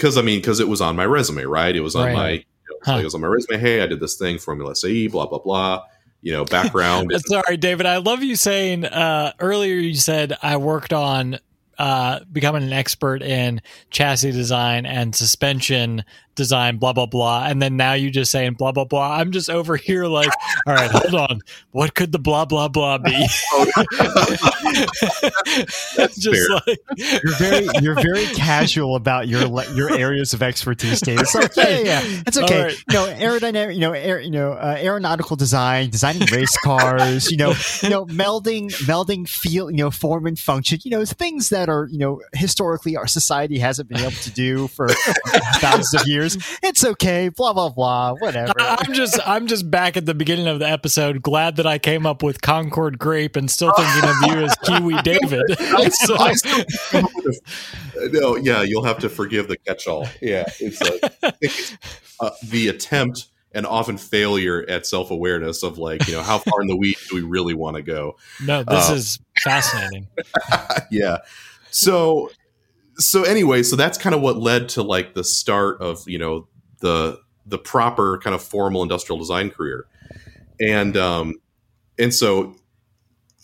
because I mean, because it was on my resume, right? It was on right. my, you know, huh. it was on my resume. Hey, I did this thing, Formula SAE, blah blah blah. You know, background. Sorry, David. I love you saying uh, earlier. You said I worked on uh, becoming an expert in chassis design and suspension design, blah blah blah, and then now you just saying blah blah blah. I'm just over here like, all right, hold on, what could the blah blah blah be? That's just fair. like you're very you're very casual about your your areas of expertise, Dave. It's like yeah, yeah, yeah. it's okay. Right. You know, aerodynamic, you know, air, you know, uh, aeronautical design, designing race cars, you know, you know, melding melding feel, you know, form and function, you know, things that are you know historically our society hasn't been able to do for thousands of years years. It's okay. Blah blah blah. Whatever. I'm just I'm just back at the beginning of the episode. Glad that I came up with Concord Grape and still thinking of you as Kiwi David. so, no, yeah, you'll have to forgive the catch-all. Yeah, it's, a, it's uh, the attempt and often failure at self-awareness of like you know how far in the weeds do we really want to go no this uh, is fascinating yeah so so anyway so that's kind of what led to like the start of you know the the proper kind of formal industrial design career and um and so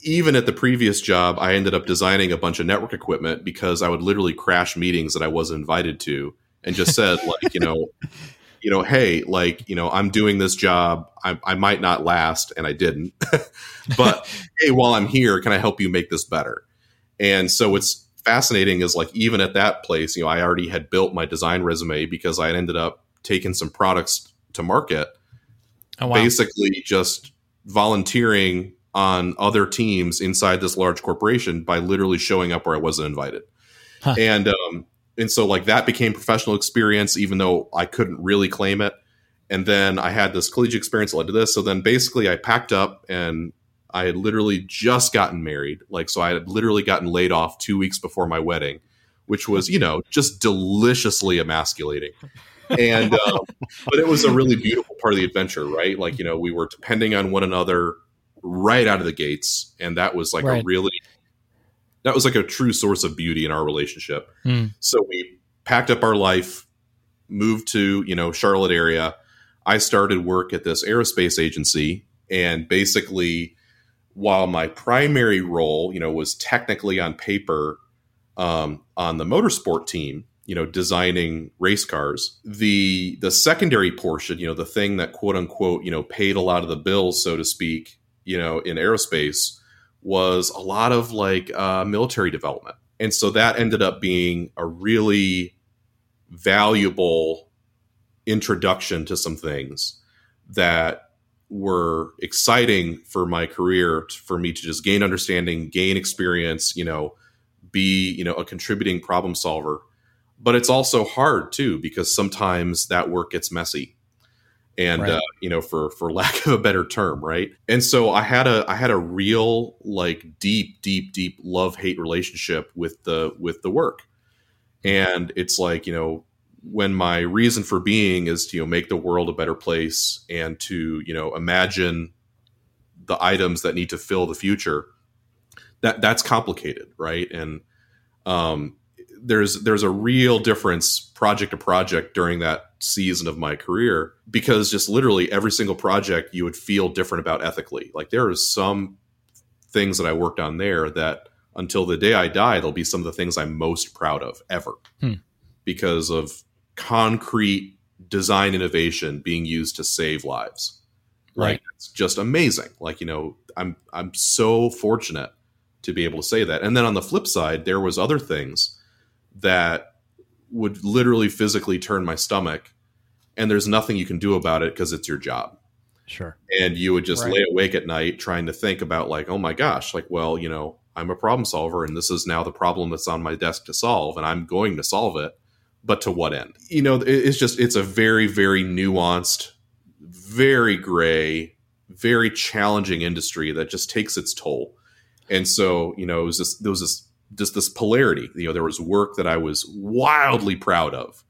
even at the previous job i ended up designing a bunch of network equipment because i would literally crash meetings that i wasn't invited to and just said like you know you know, hey, like, you know, I'm doing this job. I, I might not last, and I didn't. but hey, while I'm here, can I help you make this better? And so what's fascinating is like even at that place, you know, I already had built my design resume because I had ended up taking some products to market, oh, wow. basically just volunteering on other teams inside this large corporation by literally showing up where I wasn't invited. Huh. And um, and so like that became professional experience even though i couldn't really claim it and then i had this collegiate experience that led to this so then basically i packed up and i had literally just gotten married like so i had literally gotten laid off two weeks before my wedding which was you know just deliciously emasculating and um, but it was a really beautiful part of the adventure right like you know we were depending on one another right out of the gates and that was like right. a really that was like a true source of beauty in our relationship. Mm. So we packed up our life, moved to, you know, Charlotte area. I started work at this aerospace agency and basically while my primary role, you know, was technically on paper um, on the motorsport team, you know, designing race cars, the the secondary portion, you know, the thing that quote unquote, you know, paid a lot of the bills, so to speak, you know, in aerospace was a lot of like uh, military development. And so that ended up being a really valuable introduction to some things that were exciting for my career for me to just gain understanding, gain experience, you know, be, you know, a contributing problem solver. But it's also hard too because sometimes that work gets messy and right. uh, you know for for lack of a better term right and so i had a i had a real like deep deep deep love hate relationship with the with the work and it's like you know when my reason for being is to you know make the world a better place and to you know imagine the items that need to fill the future that that's complicated right and um there's there's a real difference project to project during that season of my career because just literally every single project you would feel different about ethically. Like there are some things that I worked on there that until the day I die, they'll be some of the things I'm most proud of ever hmm. because of concrete design innovation being used to save lives. Right. Like, it's just amazing. Like, you know, I'm I'm so fortunate to be able to say that. And then on the flip side, there was other things that would literally physically turn my stomach and there's nothing you can do about it because it's your job sure and you would just right. lay awake at night trying to think about like oh my gosh like well you know i'm a problem solver and this is now the problem that's on my desk to solve and i'm going to solve it but to what end you know it's just it's a very very nuanced very gray very challenging industry that just takes its toll and so you know it was this there was this just this polarity. You know, there was work that I was wildly proud of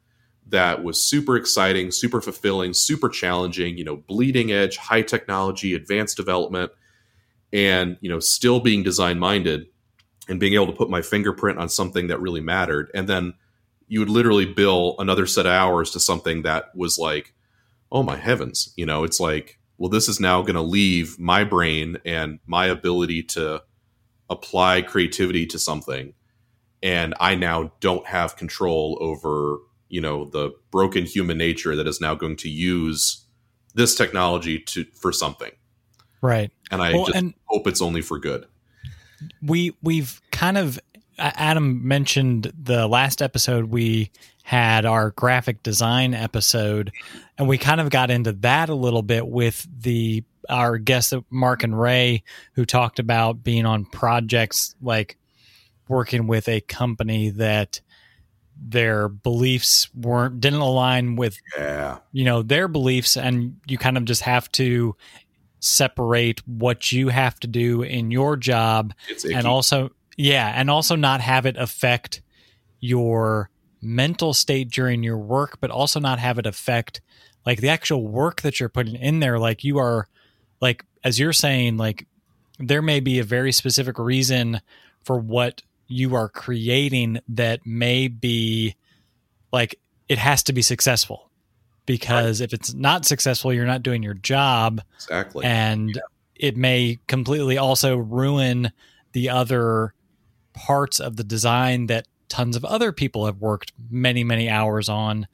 that was super exciting, super fulfilling, super challenging, you know, bleeding edge, high technology, advanced development, and, you know, still being design minded and being able to put my fingerprint on something that really mattered. And then you would literally bill another set of hours to something that was like, oh my heavens, you know, it's like, well, this is now going to leave my brain and my ability to apply creativity to something. And i now don't have control over you know the broken human nature that is now going to use this technology to for something. Right. And i well, just and hope it's only for good. We we've kind of adam mentioned the last episode we had our graphic design episode and we kind of got into that a little bit with the our guests, Mark and Ray, who talked about being on projects like working with a company that their beliefs weren't didn't align with Yeah. you know their beliefs and you kind of just have to separate what you have to do in your job and also yeah and also not have it affect your mental state during your work but also not have it affect like the actual work that you're putting in there. Like you are like as you're saying like there may be a very specific reason for what you are creating that may be like it has to be successful. Because if it's not successful you're not doing your job. Exactly. and it may completely also ruin the other parts of the design that tons of other people have worked many many hours on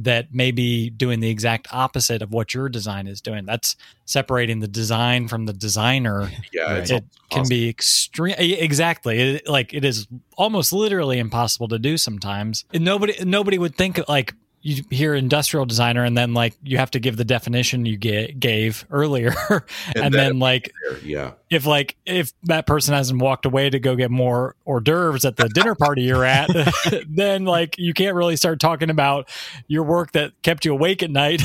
that may be doing the exact opposite of what your design is doing. That's separating the design from the designer. Yeah, it's it can be extreme exactly. It, like it is almost literally impossible to do sometimes. And nobody nobody would think like you hear industrial designer and then like you have to give the definition you ga- gave earlier and, And then like. Yeah. if like if that person hasn't walked away to go get more hors d'oeuvres at the dinner party you're at then like you can't really start talking about your work that kept you awake at night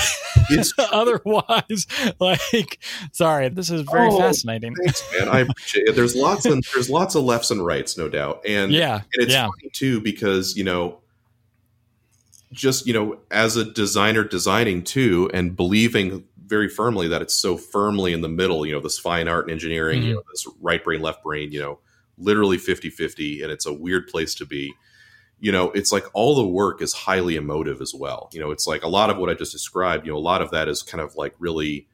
otherwise like sorry this is very Oh, fascinating Thanks, man. I appreciate it. There's lots and there's lots of lefts and rights, no doubt. And yeah and it's yeah funny too because you know just you know as a designer designing too and believing very firmly that it's so firmly in the middle you know this fine art and engineering Mm-hmm. you know this right brain left brain you know literally 50-50 and it's a weird place to be you know it's like all the work is highly emotive as well you know it's like a lot of what i just described you know a lot of that is kind of like really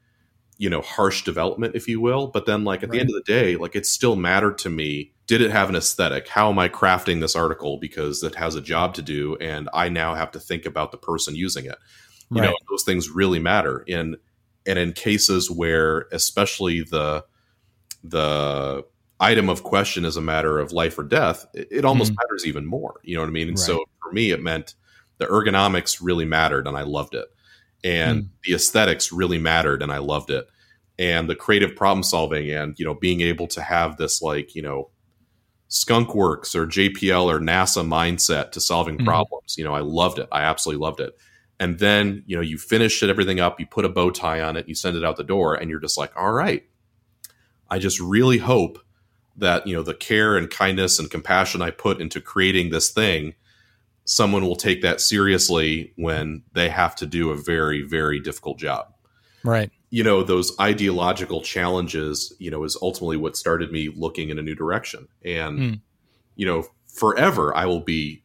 you know harsh development if you will but then like at the end of the day like it still mattered to me. Did it have an aesthetic? How am i crafting this article because it has a job to do and i now have to think about the person using it? You know those things really matter. In and in cases where especially the the item of question is a matter of life or death it, it almost mm-hmm. matters even more. You know what i mean? And so for me it meant the ergonomics really mattered and i loved it and the aesthetics really mattered and i loved it. And the creative problem solving and you know being able to have this like you know skunk works or jpl or nasa mindset to solving Mhm. problems you know i loved it. I absolutely loved it. And then you know you finish it everything up you put a bow tie on it you send it out the door and you're just like all right. I just really hope that you know the care and kindness and compassion i put into creating this thing someone will take that seriously when they have to do a very very difficult job. Right. You know those ideological challenges you know is ultimately what started me looking in a new direction. And Hmm. you know forever i will be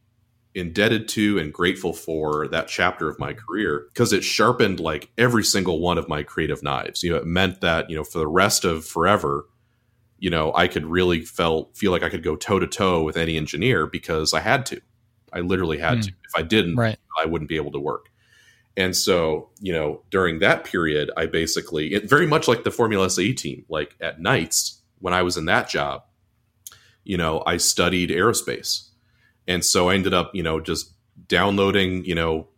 indebted to and grateful for that chapter of my career because it sharpened like every single one of my creative knives. You know it meant that you know for the rest of forever you know i could really felt feel like i could go toe to toe with any engineer because i had to i literally had Hmm. to if i didn't right I wouldn't be able to work. And so, you know, during that period, I basically, it, very much like the Formula SAE team, like at nights when I was in that job, you know, I studied aerospace. And so I ended up, you know, just downloading, you know,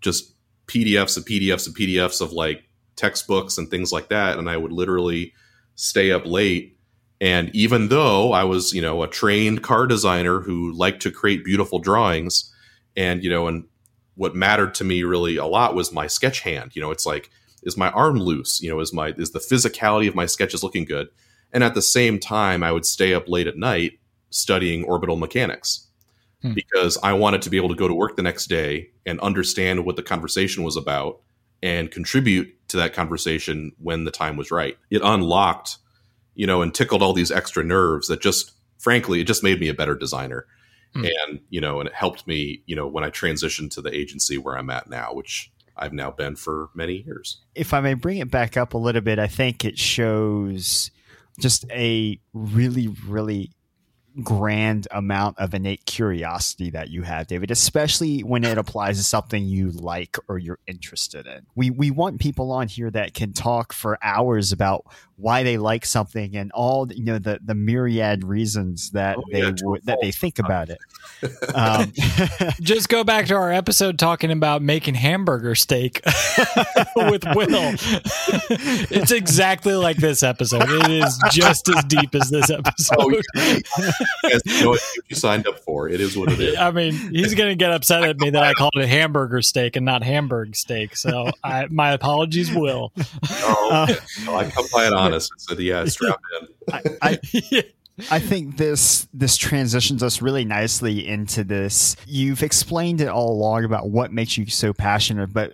just PDFs and PDFs and PDFs of like textbooks and things like that. And I would literally stay up late. And even though I was, you know, a trained car designer who liked to create beautiful drawings, and, you know, and what mattered to me really a lot was my sketch hand. You know, it's like, is my arm loose? You know, is my is the physicality of my sketches looking good? And at the same time, I would stay up late at night studying orbital mechanics Hmm. because I wanted to be able to go to work the next day and understand what the conversation was about and contribute to that conversation when the time was right. It unlocked, you know, and tickled all these extra nerves that just frankly, it just made me a better designer. Hmm. And, you know, and it helped me, you know, when I transitioned to the agency where I'm at now, which I've now been for many years. if I may bring it back up a little bit, I think it shows just a really, really grand amount of innate curiosity that you have, David, especially when it applies to something you like or you're interested in. We we want people on here that can talk for hours about why they like something and all you know the the myriad reasons that Oh, they yeah, true or would that they think about it. Um, just go back to our episode talking about making hamburger steak with Will. it's exactly like this episode. It is just as deep as this episode. Oh, Yes, you know what you signed up for. It is what it is. I mean, he's going to get upset at me that I called it hamburger steak and not Hamburg steak. So I, my apologies, Will. Oh, okay. Well, I come by it honest and said, "Yeah, strap in." I, I, I think this this transitions us really nicely into this. You've explained it all along about what makes you so passionate, but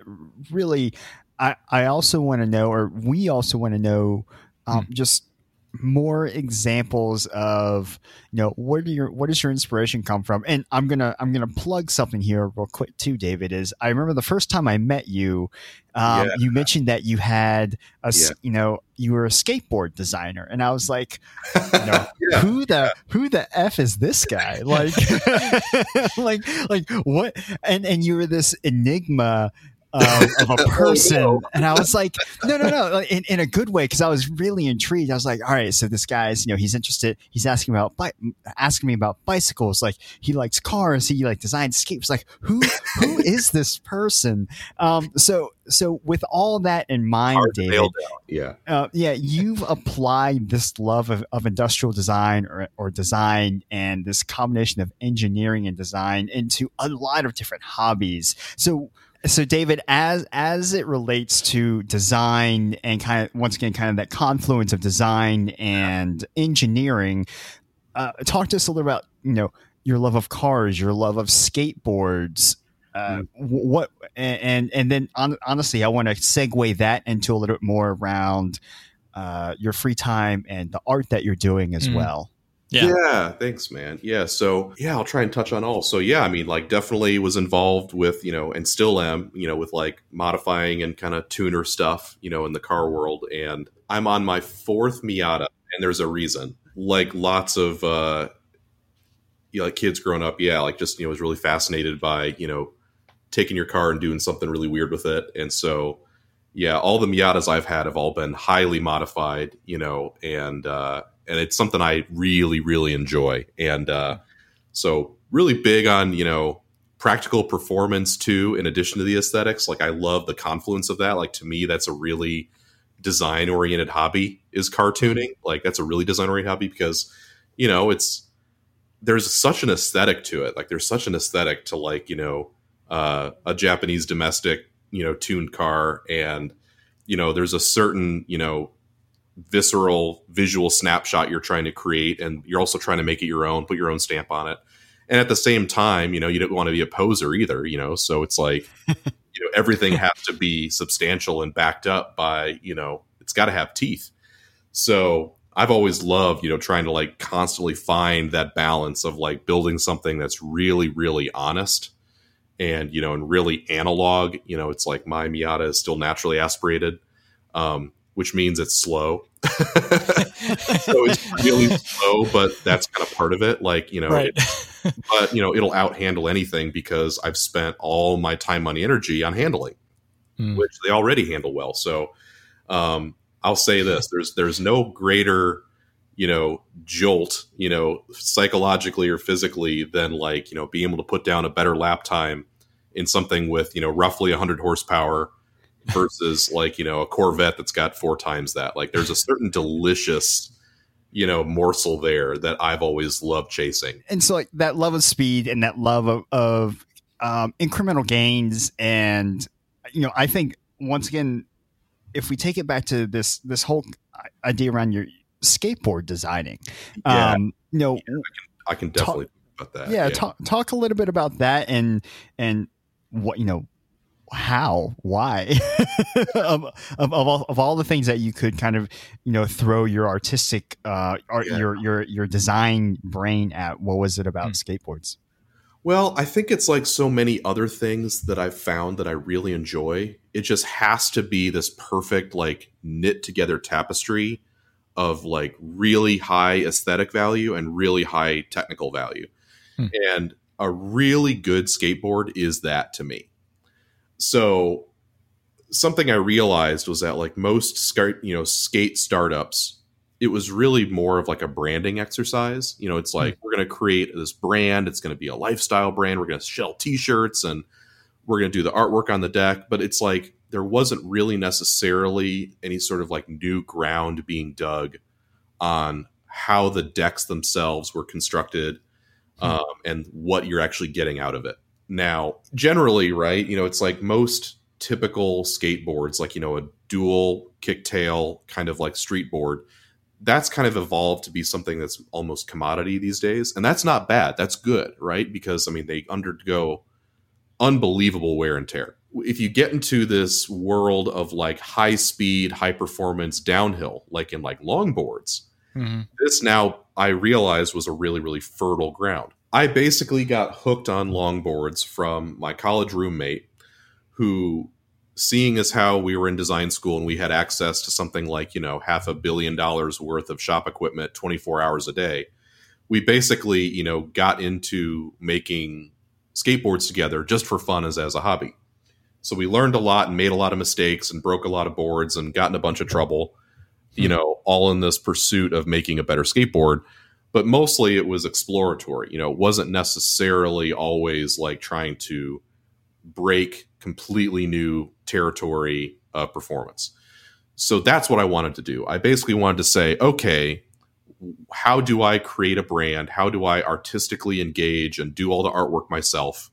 really, I I also want to know, or we also want to know, um, hmm. just more examples of you know what are your what does your inspiration come from and i'm gonna i'm gonna plug something here real quick too david is i remember the first time i met you um, yeah. you mentioned that you had a yeah. you know you were a skateboard designer and i was like you know, yeah. who the who the f is this guy like like like what and and you were this enigma um, of a person. oh, no. And I was like, no, no, no, in, in a good way, because I was really intrigued. I was like, all right, so this guy's, you know, he's interested. He's asking about bi- asking me about bicycles. Like he likes cars. He like designs skates. Like who who is this person? Um, so so with all that in mind, David, yeah, uh, yeah, you've applied this love of, of industrial design or, or design and this combination of engineering and design into a lot of different hobbies. So so David, as as it relates to design and kind of once again kind of that confluence of design and engineering, uh, talk to us a little about you know your love of cars, your love of skateboards. Uh. What and and then on, honestly, I want to segue that into a little bit more around uh, your free time and the art that you're doing as mm. well. Yeah. yeah. thanks, man. Yeah, so yeah, I'll try and touch on all. So yeah, I mean, like definitely was involved with you know, and still am, you know, with like modifying and kind of tuner stuff, you know, in the car world. And I'm on my fourth Miata, and there's a reason. Like lots of uh, you know, like kids growing up, yeah, like just you know, was really fascinated by you know, taking your car and doing something really weird with it. And so yeah, all the Miatas I've had have all been highly modified, you know, and uh, and it's something I really, really enjoy. And uh, so, really big on you know practical performance too. In addition to the aesthetics, like I love the confluence of that. Like to me, that's a really design oriented hobby is car tuning. Like that's a really design oriented hobby because you know it's there's such an aesthetic to it. Like there's such an aesthetic to like you know uh, a Japanese domestic you know tuned car and you know there's a certain you know visceral visual snapshot you're trying to create and you're also trying to make it your own put your own stamp on it. And at the same time you know you don't want to be a poser either you know? So it's like you know everything has to be substantial and backed up by you know it's got to have teeth. So i've always loved you know trying to like constantly find that balance of like building something that's really really honest and you know and really analog. You know it's like my miata is still naturally aspirated. Um, which means it's slow. so it's really slow, but that's kind of part of it. Like, you know, right. it, but you know, it'll out handle anything because I've spent all my time, money, energy on handling, mm. which they already handle well. So, um, I'll say this: there's there's no greater, you know, jolt, you know, psychologically or physically than like you know being able to put down a better lap time in something with you know roughly 100 horsepower versus like you know a Corvette that's got four times that. Like there's a certain delicious you know morsel there that I've always loved chasing. And so like that love of speed and that love of, of um, incremental gains and you know I think once again if we take it back to this this whole idea around your skateboard designing, yeah. um, you know, I, can, I can definitely talk, about that. Yeah, yeah. Talk, talk a little bit about that and and what you know how why of, of, of, all, of all the things that you could kind of you know throw your artistic uh art, yeah. your your your design brain at what was it about mm. skateboards well i think it's like so many other things that i've found that i really enjoy it just has to be this perfect like knit together tapestry of like really high aesthetic value and really high technical value mm. and a really good skateboard is that to me so something I realized was that like most skate, you know, skate startups, it was really more of like a branding exercise. You know, it's like mm-hmm. we're going to create this brand. It's going to be a lifestyle brand. We're going to sell T-shirts and we're going to do the artwork on the deck. But it's like there wasn't really necessarily any sort of like new ground being dug on how the decks themselves were constructed um, and what you're actually getting out of it. Now, generally, right, you know, it's like most typical skateboards, like, you know, a dual kicktail kind of like street board, that's kind of evolved to be something that's almost commodity these days. And that's not bad. That's good, right? Because, I mean, they undergo unbelievable wear and tear. If you get into this world of like high speed, high performance downhill, like in like longboards, mm-hmm. this now I realized was a really, really fertile ground. I basically got hooked on longboards from my college roommate who seeing as how we were in design school and we had access to something like, you know, half a billion dollars worth of shop equipment 24 hours a day, we basically, you know, got into making skateboards together just for fun as, as a hobby. So we learned a lot and made a lot of mistakes and broke a lot of boards and got in a bunch of trouble, you hmm. know, all in this pursuit of making a better skateboard. But mostly it was exploratory. You know, it wasn't necessarily always like trying to break completely new territory of performance. So that's what I wanted to do. I basically wanted to say, okay, how do I create a brand? How do I artistically engage and do all the artwork myself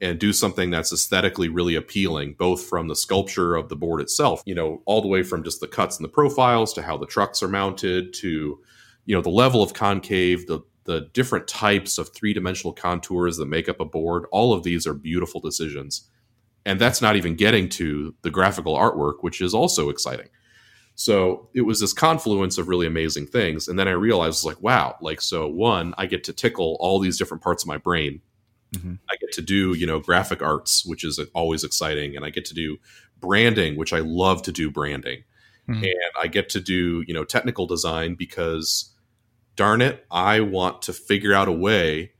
and do something that's aesthetically really appealing, both from the sculpture of the board itself, you know, all the way from just the cuts and the profiles to how the trucks are mounted to, you know, the level of concave, the the different types of three-dimensional contours that make up a board. All of these are beautiful decisions. And that's not even getting to the graphical artwork, which is also exciting. So it was this confluence of really amazing things. And then I realized, like, wow, like, so one, I get to tickle all these different parts of my brain. Mm-hmm. I get to do, you know, graphic arts, which is always exciting. And I get to do branding, which I love to do branding. Mm-hmm. And I get to do, you know, technical design because, darn it, I want to figure out a way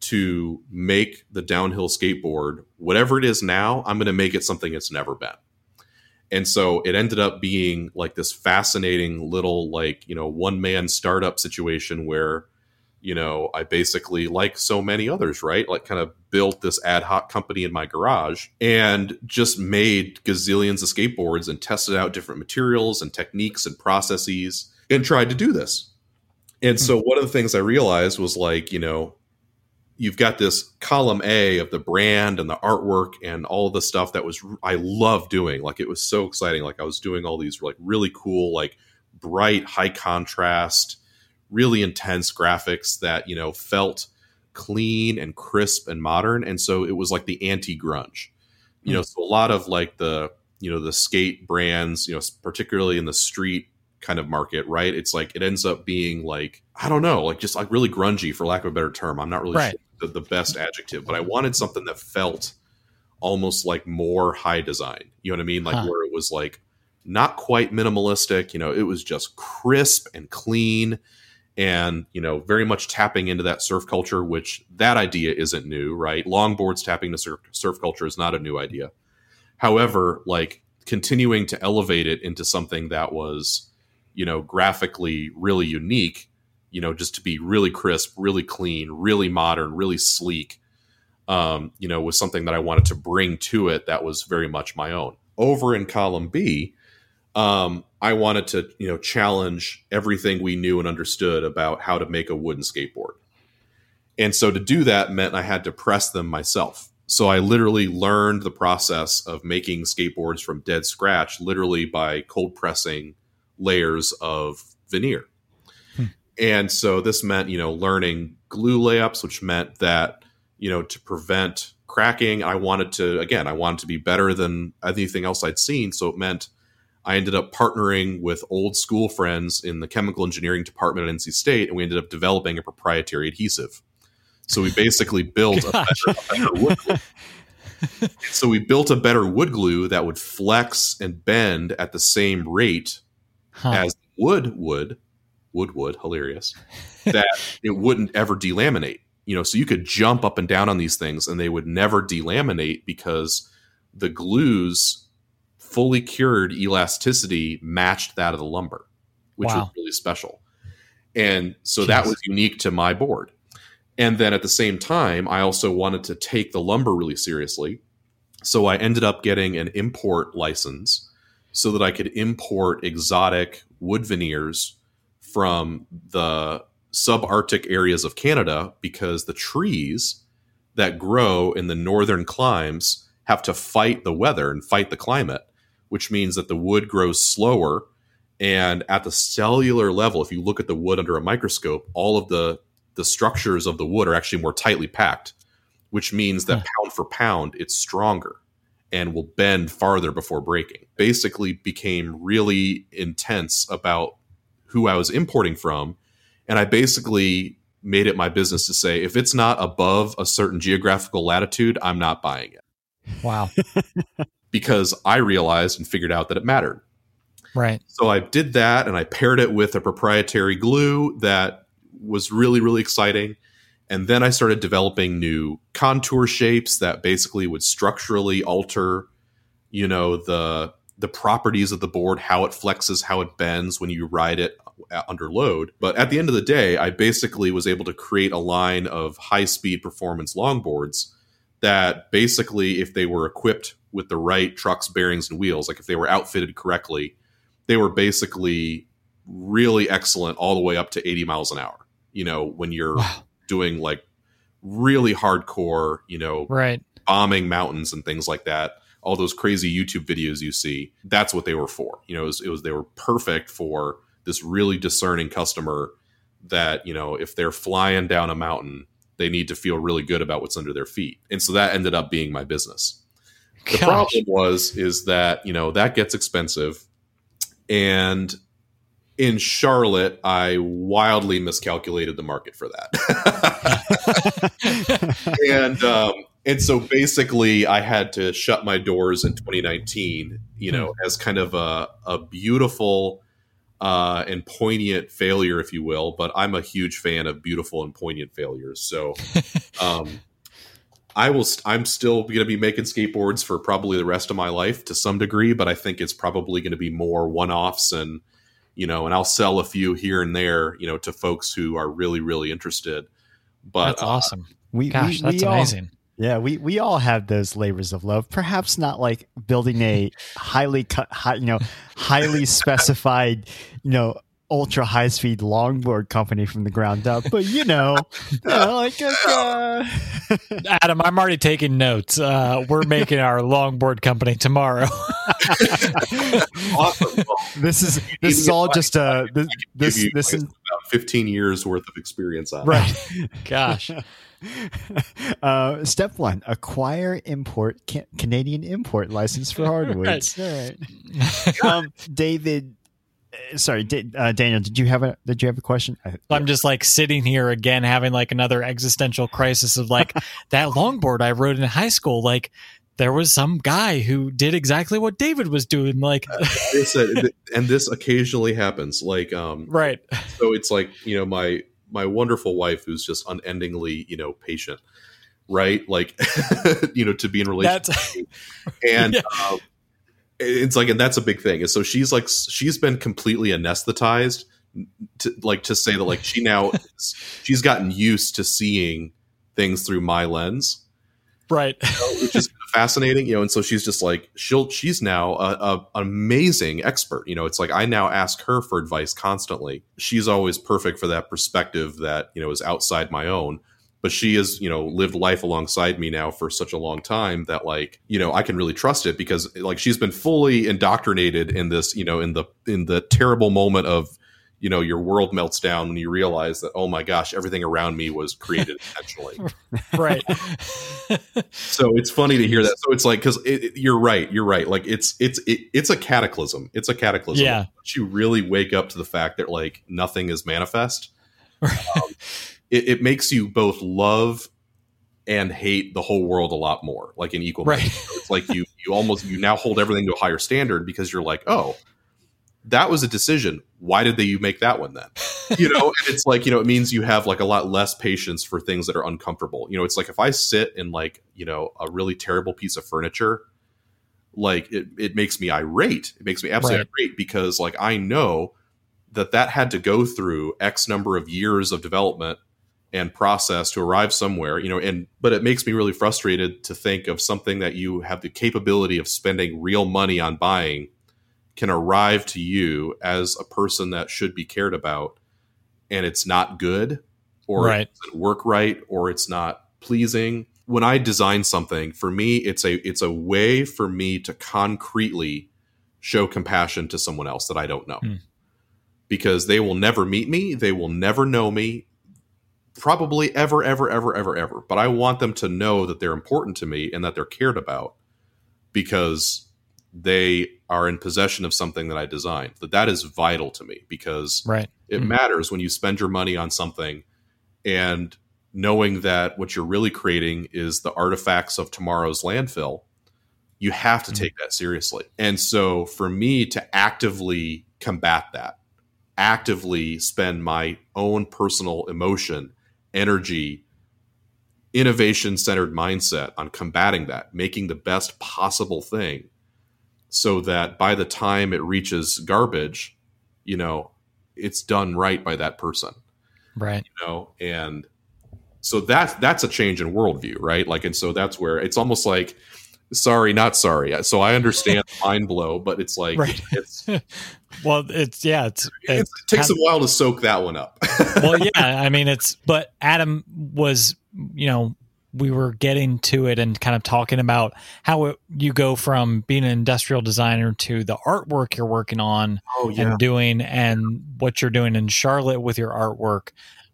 to make the downhill skateboard, whatever it is now, I'm going to make it something it's never been. And so it ended up being like this fascinating little like you know one man startup situation where you know i basically like so many others right like kind of built this ad hoc company in my garage and just made gazillions of skateboards and tested out different materials and techniques and processes and tried to do this and so hmm. one of the things i realized was like you know you've got this column A of the brand and the artwork and all the stuff that was I love doing. Like it was so exciting. Like I was doing all these like really cool, like bright, high contrast, really intense graphics that, you know, felt clean and crisp and modern. And so it was like the anti-grunge. You mm. know, so a lot of like the, you know, the skate brands, you know, particularly in the street kind of market, right? It's like it ends up being like I don't know, like just like really grungy for lack of a better term. I'm not really right. sure the, the best adjective, but I wanted something that felt almost like more high design. You know what I mean? Like huh. where it was like not quite minimalistic, you know, it was just crisp and clean and, you know, very much tapping into that surf culture, which that idea isn't new, right? Longboards tapping to surf, surf culture is not a new idea. However, like continuing to elevate it into something that was, you know, graphically really unique you know, just to be really crisp, really clean, really modern, really sleek, um, you know, was something that I wanted to bring to it that was very much my own. Over in column B, um, I wanted to, you know, challenge everything we knew and understood about how to make a wooden skateboard. And so to do that meant I had to press them myself. So I literally learned the process of making skateboards from dead scratch, literally by cold pressing layers of veneer. Hmm. And so this meant, you know, learning glue layups, which meant that, you know, to prevent cracking, I wanted to, again, I wanted to be better than anything else I'd seen. So it meant I ended up partnering with old school friends in the chemical engineering department at NC State, and we ended up developing a proprietary adhesive. So we basically built a better, a better wood glue. so we built a better wood glue that would flex and bend at the same rate huh. as wood would, wood would hilarious that it wouldn't ever delaminate you know so you could jump up and down on these things and they would never delaminate because the glues fully cured elasticity matched that of the lumber which wow. was really special and so Jeez. that was unique to my board and then at the same time i also wanted to take the lumber really seriously so i ended up getting an import license so that i could import exotic wood veneers from the subarctic areas of Canada because the trees that grow in the northern climes have to fight the weather and fight the climate, which means that the wood grows slower. And at the cellular level, if you look at the wood under a microscope, all of the, the structures of the wood are actually more tightly packed, which means that hmm. pound for pound, it's stronger and will bend farther before breaking. Basically, became really intense about who I was importing from. And I basically made it my business to say if it's not above a certain geographical latitude, I'm not buying it. Wow. because I realized and figured out that it mattered. Right. So I did that and I paired it with a proprietary glue that was really, really exciting. And then I started developing new contour shapes that basically would structurally alter, you know, the the properties of the board, how it flexes, how it bends when you ride it uh, under load. But at the end of the day, I basically was able to create a line of high speed performance longboards that basically, if they were equipped with the right trucks, bearings, and wheels, like if they were outfitted correctly, they were basically really excellent all the way up to 80 miles an hour. You know, when you're wow. Doing like really hardcore, you know, right. bombing mountains and things like that all those crazy YouTube videos you see, that's what they were for. You know, it was, it was, they were perfect for this really discerning customer that, you know, if they're flying down a mountain, they need to feel really good about what's under their feet. And so that ended up being my business. The problem was is that, you know, that gets expensive and in Charlotte, I wildly miscalculated the market for that. and um, and so basically i had to shut my doors in 2019 you know hmm. as kind of a, a beautiful uh, and poignant failure if you will but i'm a huge fan of beautiful and poignant failures so um, i will st- i'm still going to be making skateboards for probably the rest of my life to some degree but i think it's probably going to be more one-offs and you know and i'll sell a few here and there you know to folks who are really really interested but that's awesome uh, we, Gosh, we, that's we amazing. All, yeah, we, we all have those labors of love. Perhaps not like building a highly cut, high, you know, highly specified, you know, ultra high speed longboard company from the ground up, but you know, you know like uh, Adam, I'm already taking notes. Uh, we're making our longboard company tomorrow. awesome. Well, this is this is all just uh this this, this is about 15 years worth of experience on right. Gosh. Uh, step one: acquire import ca- Canadian import license for hardwoods. right. All right. Um, David, sorry, did, uh, Daniel, did you have a did you have a question? I'm just like sitting here again, having like another existential crisis of like that longboard I rode in high school. Like there was some guy who did exactly what David was doing. Like said, and this occasionally happens. Like, um, right. So it's like you know my my wonderful wife who's just unendingly you know patient right like you know to be in relationship and yeah. um, it's like and that's a big thing and so she's like she's been completely anesthetized to like to say that like she now she's gotten used to seeing things through my lens. Right. You know, which is fascinating you know and so she's just like she'll she's now a, a, an amazing expert you know it's like i now ask her for advice constantly. She's always perfect for that perspective that you know is outside my own but she has you know lived life alongside me now for such a long time that like you know i can really trust it because like she's been fully indoctrinated in this you know in the in the terrible moment of you know your world melts down when you realize that oh my gosh everything around me was created intentionally. Right. So it's funny to hear that. So it's like because it, you're right you're right. Like it's it's it, it's a cataclysm. It's a cataclysm. Yeah. You really wake up to the fact that like nothing is manifest. Um, it, it, makes you both love and hate the whole world a lot more like in equal right so it's like you you almost you now hold everything to a higher standard because you're like oh that was a decision. Why did they you make that one then? You know, and it's like, you know, it means you have like a lot less patience for things that are uncomfortable. You know, it's like if I sit in like, you know, a really terrible piece of furniture, like it, it makes me irate. It makes me absolutely right. irate because like I know that that had to go through X number of years of development and process to arrive somewhere, you know, and but it makes me really frustrated to think of something that you have the capability of spending real money on buying can arrive to you as a person that should be cared about and it's not good or Right. work right or it's not pleasing. When I design something, for me it's a it's a way for me to concretely show compassion to someone else that I don't know. Hmm. Because they will never meet me, they will never know me, probably ever, ever, ever, ever, ever. But I want them to know that they're important to me and that they're cared about because they are in possession of something that I designed. That that is vital to me because Right. it Mhm. matters when you spend your money on something and knowing that what you're really creating is the artifacts of tomorrow's landfill. You have to Mhm. take that seriously. And so for me to actively combat that, actively spend my own personal emotion, energy, innovation centered mindset on combating that, making the best possible thing so that by the time it reaches garbage, you know, it's done right by that person, Right. you know, and so that's that's a change in worldview, right? Like, and so that's where it's almost like, sorry, not sorry. So I understand the mind blow, but it's like Right. it's, Well, it's yeah, it's, it's, it takes a while to soak that one up. well, yeah, I mean, it's, but Adam was, you know, we were getting to it and kind of talking about how it, you go from being an industrial designer to the artwork you're working on oh and doing and what you're doing in Charlotte with your artwork.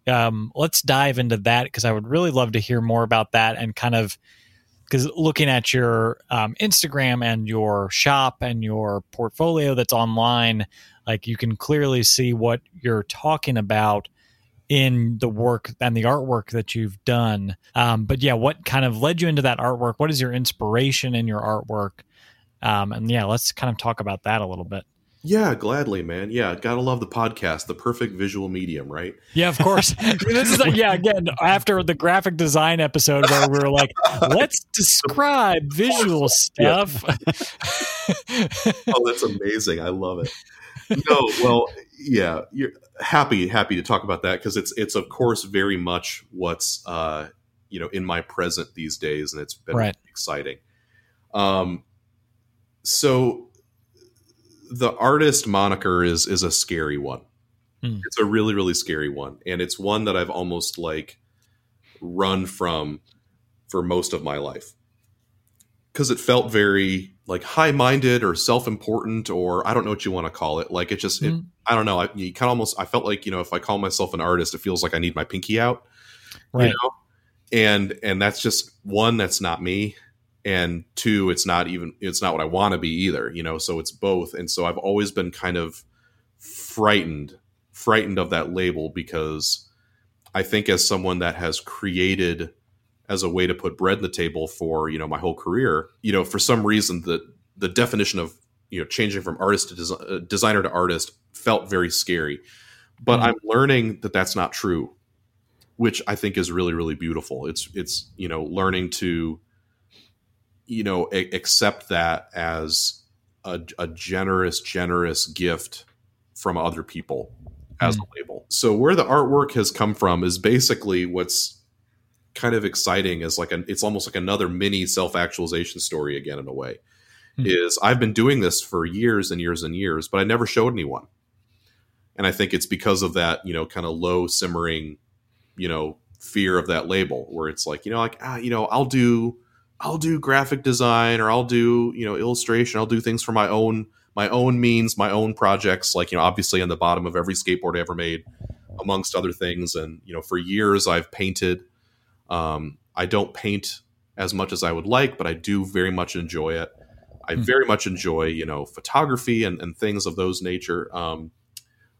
Um, let's dive into that because I would really love to hear more about that and kind of because looking at your um, Instagram and your shop and your portfolio that's online, like you can clearly see what you're talking about in the work and the artwork that you've done. Um, but yeah, what kind of led you into that artwork? What is your inspiration in your artwork? Um, and yeah, let's kind of talk about that a little bit. Yeah, gladly, man. Yeah, gotta love the podcast, the perfect visual medium, right? Yeah, of course. I mean, this is like, yeah, again, after the graphic design episode where we were like, let's describe visual stuff. oh, that's amazing. I love it. No, well, yeah, you're happy happy to talk about that because it's it's of course very much what's uh you know in my present these days, and it's been Right. exciting. Um, so the artist moniker is is a scary one. Hmm. It's a really really scary one, and it's one that I've almost like run from for most of my life because it felt very like high-minded or self-important or i don't know what you want to call it like it just it, Mm. i don't know I, you kind of almost i felt like you know if i call myself an artist it feels like i need my pinky out Right. you know and and that's just one that's not me and two it's not even it's not what i want to be either you know so it's both and so i've always been kind of frightened frightened of that label because i think as someone that has created as a way to put bread on the table for you know my whole career you know for some reason the the definition of you know changing from artist to desi- uh, designer to artist felt very scary but Mhm. i'm learning that that's not true which i think is really really beautiful it's it's you know learning to you know a- accept that as a, a generous generous gift from other people as a label. So where the artwork has come from is basically what's kind of exciting is like an it's almost like another mini self-actualization story again in a way Hmm. is i've been doing this for years and years and years but i never showed anyone. And i think it's because of that you know kind of low simmering you know fear of that label where it's like you know like ah you know i'll do i'll do graphic design or i'll do you know illustration. I'll do things for my own my own means my own projects like you know obviously on the bottom of every skateboard i ever made amongst other things. And you know for years i've painted um, i don't paint as much as i would like but i do very much enjoy it. I Hmm. very much enjoy you know photography and, and things of those nature um,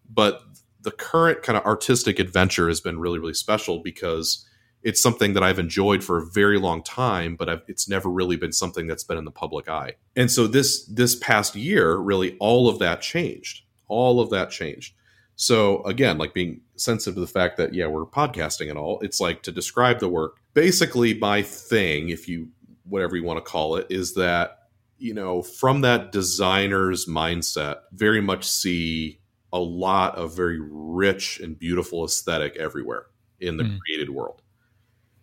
but the current kind of artistic adventure has been really really special because it's something that I've enjoyed for a very long time, but I've, it's never really been something that's been in the public eye. And so this this past year, really, all of that changed. All of that changed. So again, like being sensitive to the fact that yeah, we're podcasting and all. It's like to describe the work. Basically, my thing, if you whatever you want to call it, is that you know from that designer's mindset, very much see a lot of very rich and beautiful aesthetic everywhere in the Mm. created world.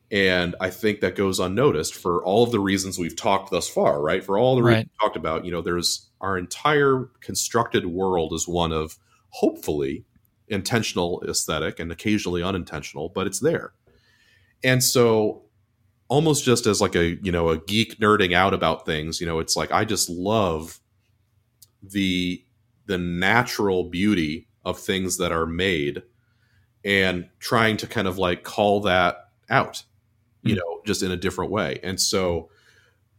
And I think that goes unnoticed for all of the reasons we've talked thus far, right? For all the Right. reasons we talked about, you know, there's our entire constructed world is one of hopefully intentional aesthetic and occasionally unintentional, but it's there. And so almost just as like a, you know, a geek nerding out about things, you know, it's like I just love the the natural beauty of things that are made and trying to kind of like call that out, you mm-hmm. know, just in a different way. And so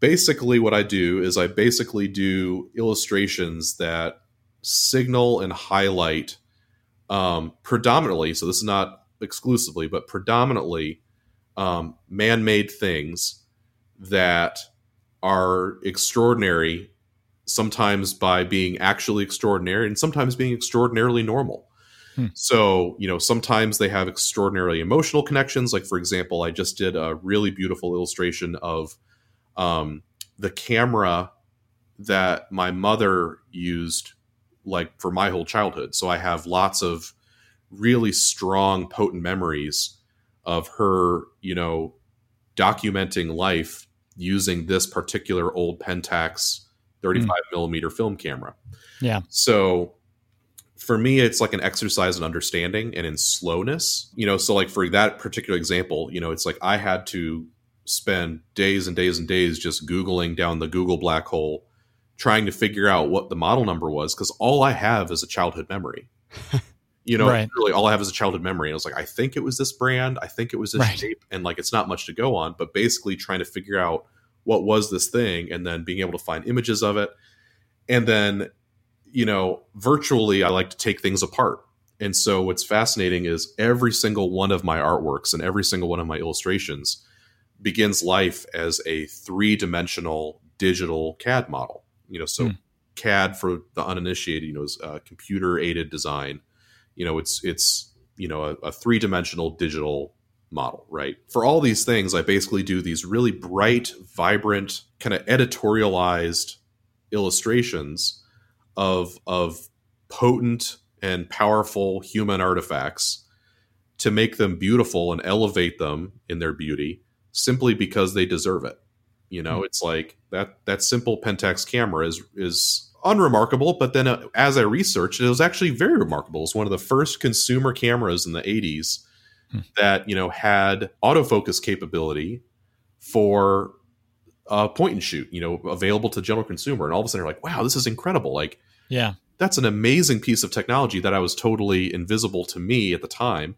basically what I do is I basically do illustrations that signal and highlight um, predominantly, so this is not exclusively, but predominantly um, man made things that are extraordinary, sometimes by being actually extraordinary and sometimes being extraordinarily normal. Hmm. So, you know, sometimes they have extraordinarily emotional connections. Like, for example, I just did a really beautiful illustration of um, the camera that my mother used like for my whole childhood. So I have lots of really strong, potent memories of her, you know, documenting life using this particular old Pentax 35 mm. millimeter film camera. Yeah. So for me, it's like an exercise in understanding and in slowness. You know, so like for that particular example, you know, it's like I had to spend days and days and days just Googling down the Google black hole trying to figure out what the model number was because all I have is a childhood memory. You know, right. really all I have is a childhood memory. And I was like, I think it was this brand, I think it was this right. shape, and like it's not much to go on, but basically trying to figure out what was this thing and then being able to find images of it. And then, you know, virtually I like to take things apart. And so what's fascinating is every single one of my artworks and every single one of my illustrations begins life as a three-dimensional digital CAD model you know, so mm. CAD for the uninitiated, you know, is uh, computer aided design. You know, it's it's you know a, a three dimensional digital model, right? For all these things, I basically do these really bright, vibrant, kind of editorialized illustrations of of potent and powerful human artifacts to make them beautiful and elevate them in their beauty simply because they deserve it. You know, mm-hmm. it's like that that simple Pentax camera is is unremarkable, but then uh, as I researched, it was actually very remarkable. It's one of the first consumer cameras in the 80s hmm. that, you know, had autofocus capability for a point and shoot, you know, available to general consumer. And all of a sudden you're like, wow, this is incredible. Like, yeah, that's an amazing piece of technology that I was totally invisible to me at the time.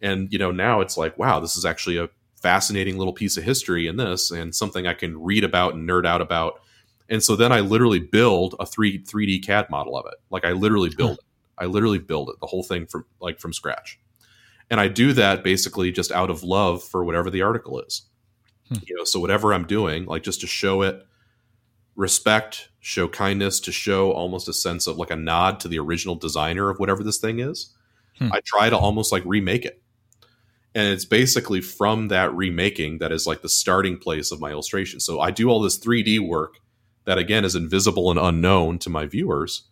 And, you know, now it's like, wow, this is actually a fascinating little piece of history in this and something I can read about and nerd out about. And so then I literally build a 3 3D CAD model of it. Like I literally build it. I literally build it, the whole thing from like from scratch. And I do that basically just out of love for whatever the article is. Hmm. You know, so whatever I'm doing, like just to show it respect, show kindness, to show almost a sense of like a nod to the original designer of whatever this thing is. Hmm. I try to almost like remake it and it's basically from that remaking that is like the starting place of my illustration so i do all this 3d work that again is invisible and unknown to my viewers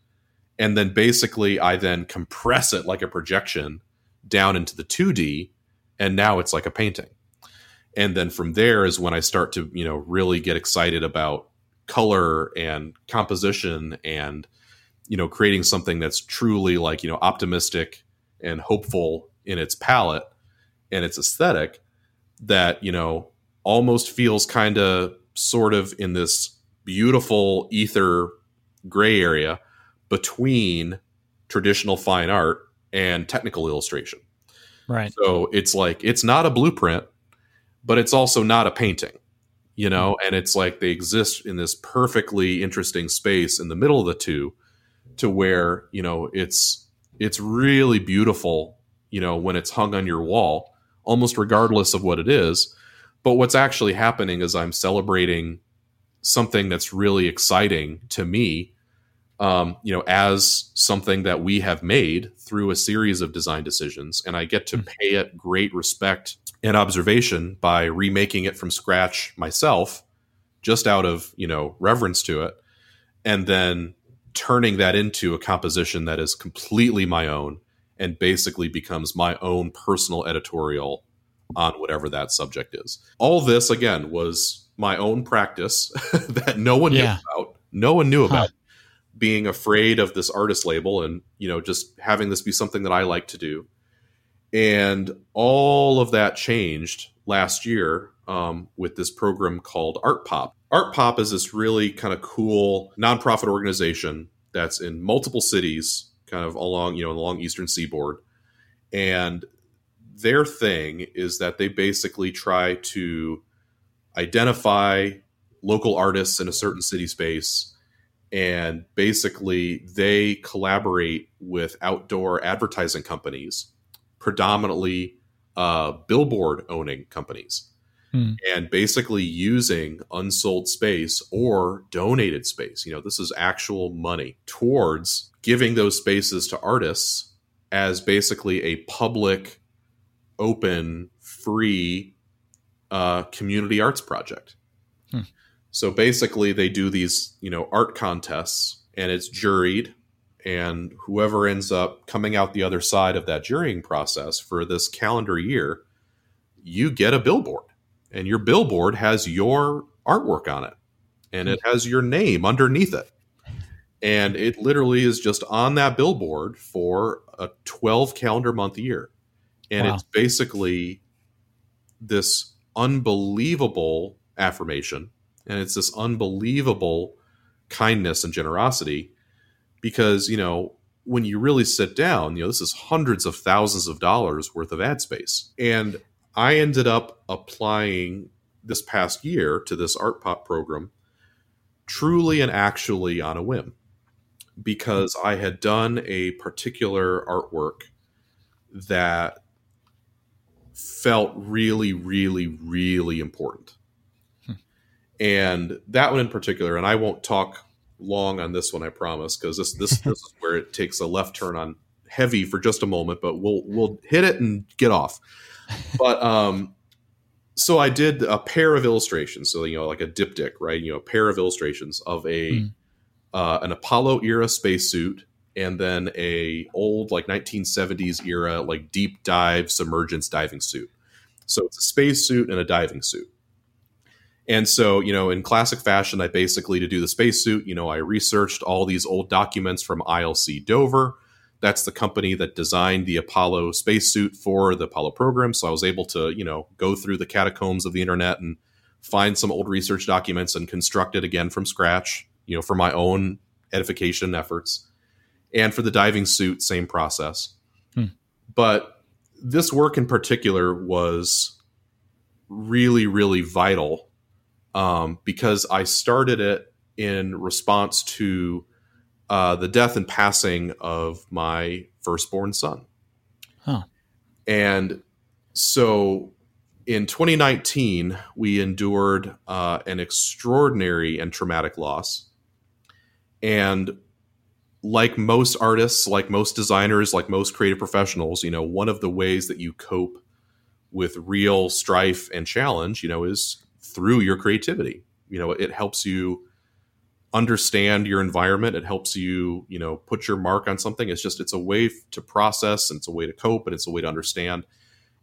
and then basically i then compress it like a projection down into the 2d and now it's like a painting and then from there is when i start to you know really get excited about color and composition and you know creating something that's truly like you know optimistic and hopeful in its palette and its aesthetic that you know almost feels kind of sort of in this beautiful ether gray area between traditional fine art and technical illustration. Right. So it's like it's not a blueprint, but it's also not a painting, you know, mm-hmm. and it's like they exist in this perfectly interesting space in the middle of the two to where, you know, it's it's really beautiful, you know, when it's hung on your wall almost regardless of what it is. But what's actually happening is I'm celebrating something that's really exciting to me, um, you know, as something that we have made through a series of design decisions. And I get to hmm. pay it great respect and observation by remaking it from scratch myself, just out of, you know, reverence to it. And then turning that into a composition that is completely my own and basically becomes my own personal editorial on whatever that subject is. All this again was my own practice that no one yeah. knew about. No one knew about. Being afraid of this artist label and you know just having this be something that I like to do. And all of that changed last year um, with this program called Art Pop. Art Pop is this really kind of cool nonprofit organization that's in multiple cities, kind of along you know along the Eastern Seaboard, and their thing is that they basically try to identify local artists in a certain city space and basically they collaborate with outdoor advertising companies predominantly uh, billboard owning companies hmm. and basically using unsold space or donated space you know this is actual money towards giving those spaces to artists as basically a public open free uh, community arts project hmm. So basically, they do these, you know, art contests, and it's juried, and whoever ends up coming out the other side of that jurying process for this calendar year, you get a billboard, and your billboard has your artwork on it, and it has your name underneath it, and it literally is just on that billboard for a 12 calendar month year, and wow. it's basically this unbelievable affirmation and it's this unbelievable kindness and generosity because you know when you really sit down you know this is hundreds of thousands of dollars worth of ad space. And i ended up applying this past year to this art pop program truly and actually on a whim because i had done a particular artwork that felt really really really important and that one in particular, and I won't talk long on this one, I promise, because this this this is where it takes a left turn on heavy for just a moment, but we'll we'll hit it and get off. But um, so I did a pair of illustrations, so you know, like a diptych, right? You know, a pair of illustrations of a mm. uh, an Apollo era spacesuit and then a old like 1970s era like deep dive submergence diving suit. So it's a spacesuit and a diving suit. And so, you know, in classic fashion, I basically, to do the spacesuit, you know, I researched all these old documents from ILC Dover. That's the company that designed the Apollo spacesuit for the Apollo program. So I was able to, you know, go through the catacombs of the internet and find some old research documents and construct it again from scratch, you know, for my own edification efforts. And for the diving suit, same process. Hmm. But this work in particular was really, really vital um, because I started it in response to uh, the death and passing of my firstborn son. Huh. And so in 2019, we endured uh, an extraordinary and traumatic loss. And like most artists, like most designers, like most creative professionals, you know, one of the ways that you cope with real strife and challenge, you know, is through your creativity. You know, it helps you understand your environment. It helps you, you know, put your mark on something. It's just it's a way to process and it's a way to cope and it's a way to understand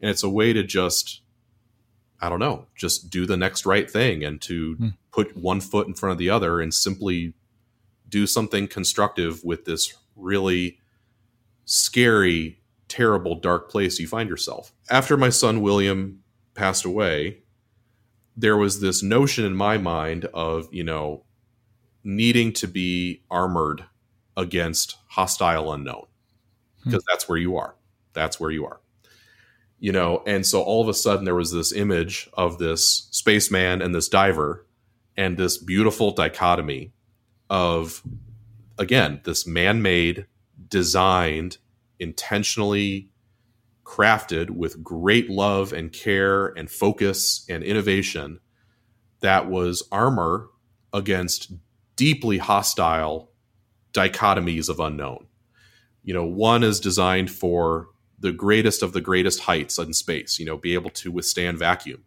and it's a way to just I don't know, just do the next right thing and to hmm. put one foot in front of the other and simply do something constructive with this really scary, terrible, dark place you find yourself. After my son William passed away, there was this notion in my mind of you know needing to be armored against hostile unknown. Because hmm. that's where you are. That's where you are. You know and so all of a sudden there was this image of this spaceman and this diver and this beautiful dichotomy of again this man-made designed intentionally crafted with great love and care and focus and innovation that was armor against deeply hostile dichotomies of unknown. You know, one is designed for the greatest of the greatest heights in space, you know, be able to withstand vacuum.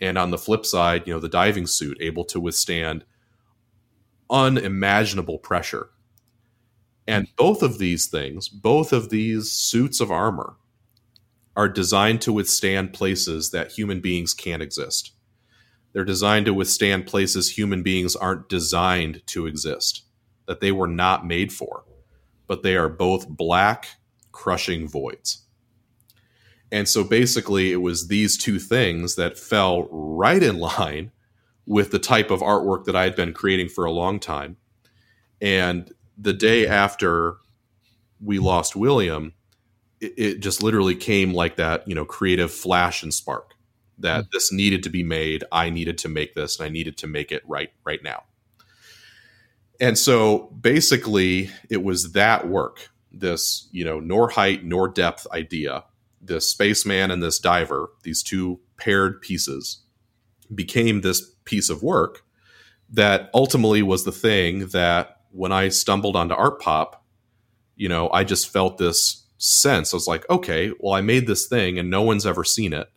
And on the flip side, you know, the diving suit able to withstand unimaginable pressure. And both of these things, both of these suits of armor are designed to withstand places that human beings can't exist. They're designed to withstand places human beings aren't designed to exist. that they were not made for, but they are both black, crushing voids. And so basically, it was these two things that fell right in line with the type of artwork that I had been creating for a long time. And the day after we lost William, it, it just literally came like that, you know, creative flash and spark that mm-hmm. this needed to be made. I needed to make this, and I needed to make it right right now. And so basically, it was that work, this you know, nor height nor depth idea, this spaceman and this diver, these two paired pieces, became this piece of work that ultimately was the thing that when I stumbled onto Art Pop, you know, I just felt this sense. I was like, okay, well, I made this thing and no one's ever seen it.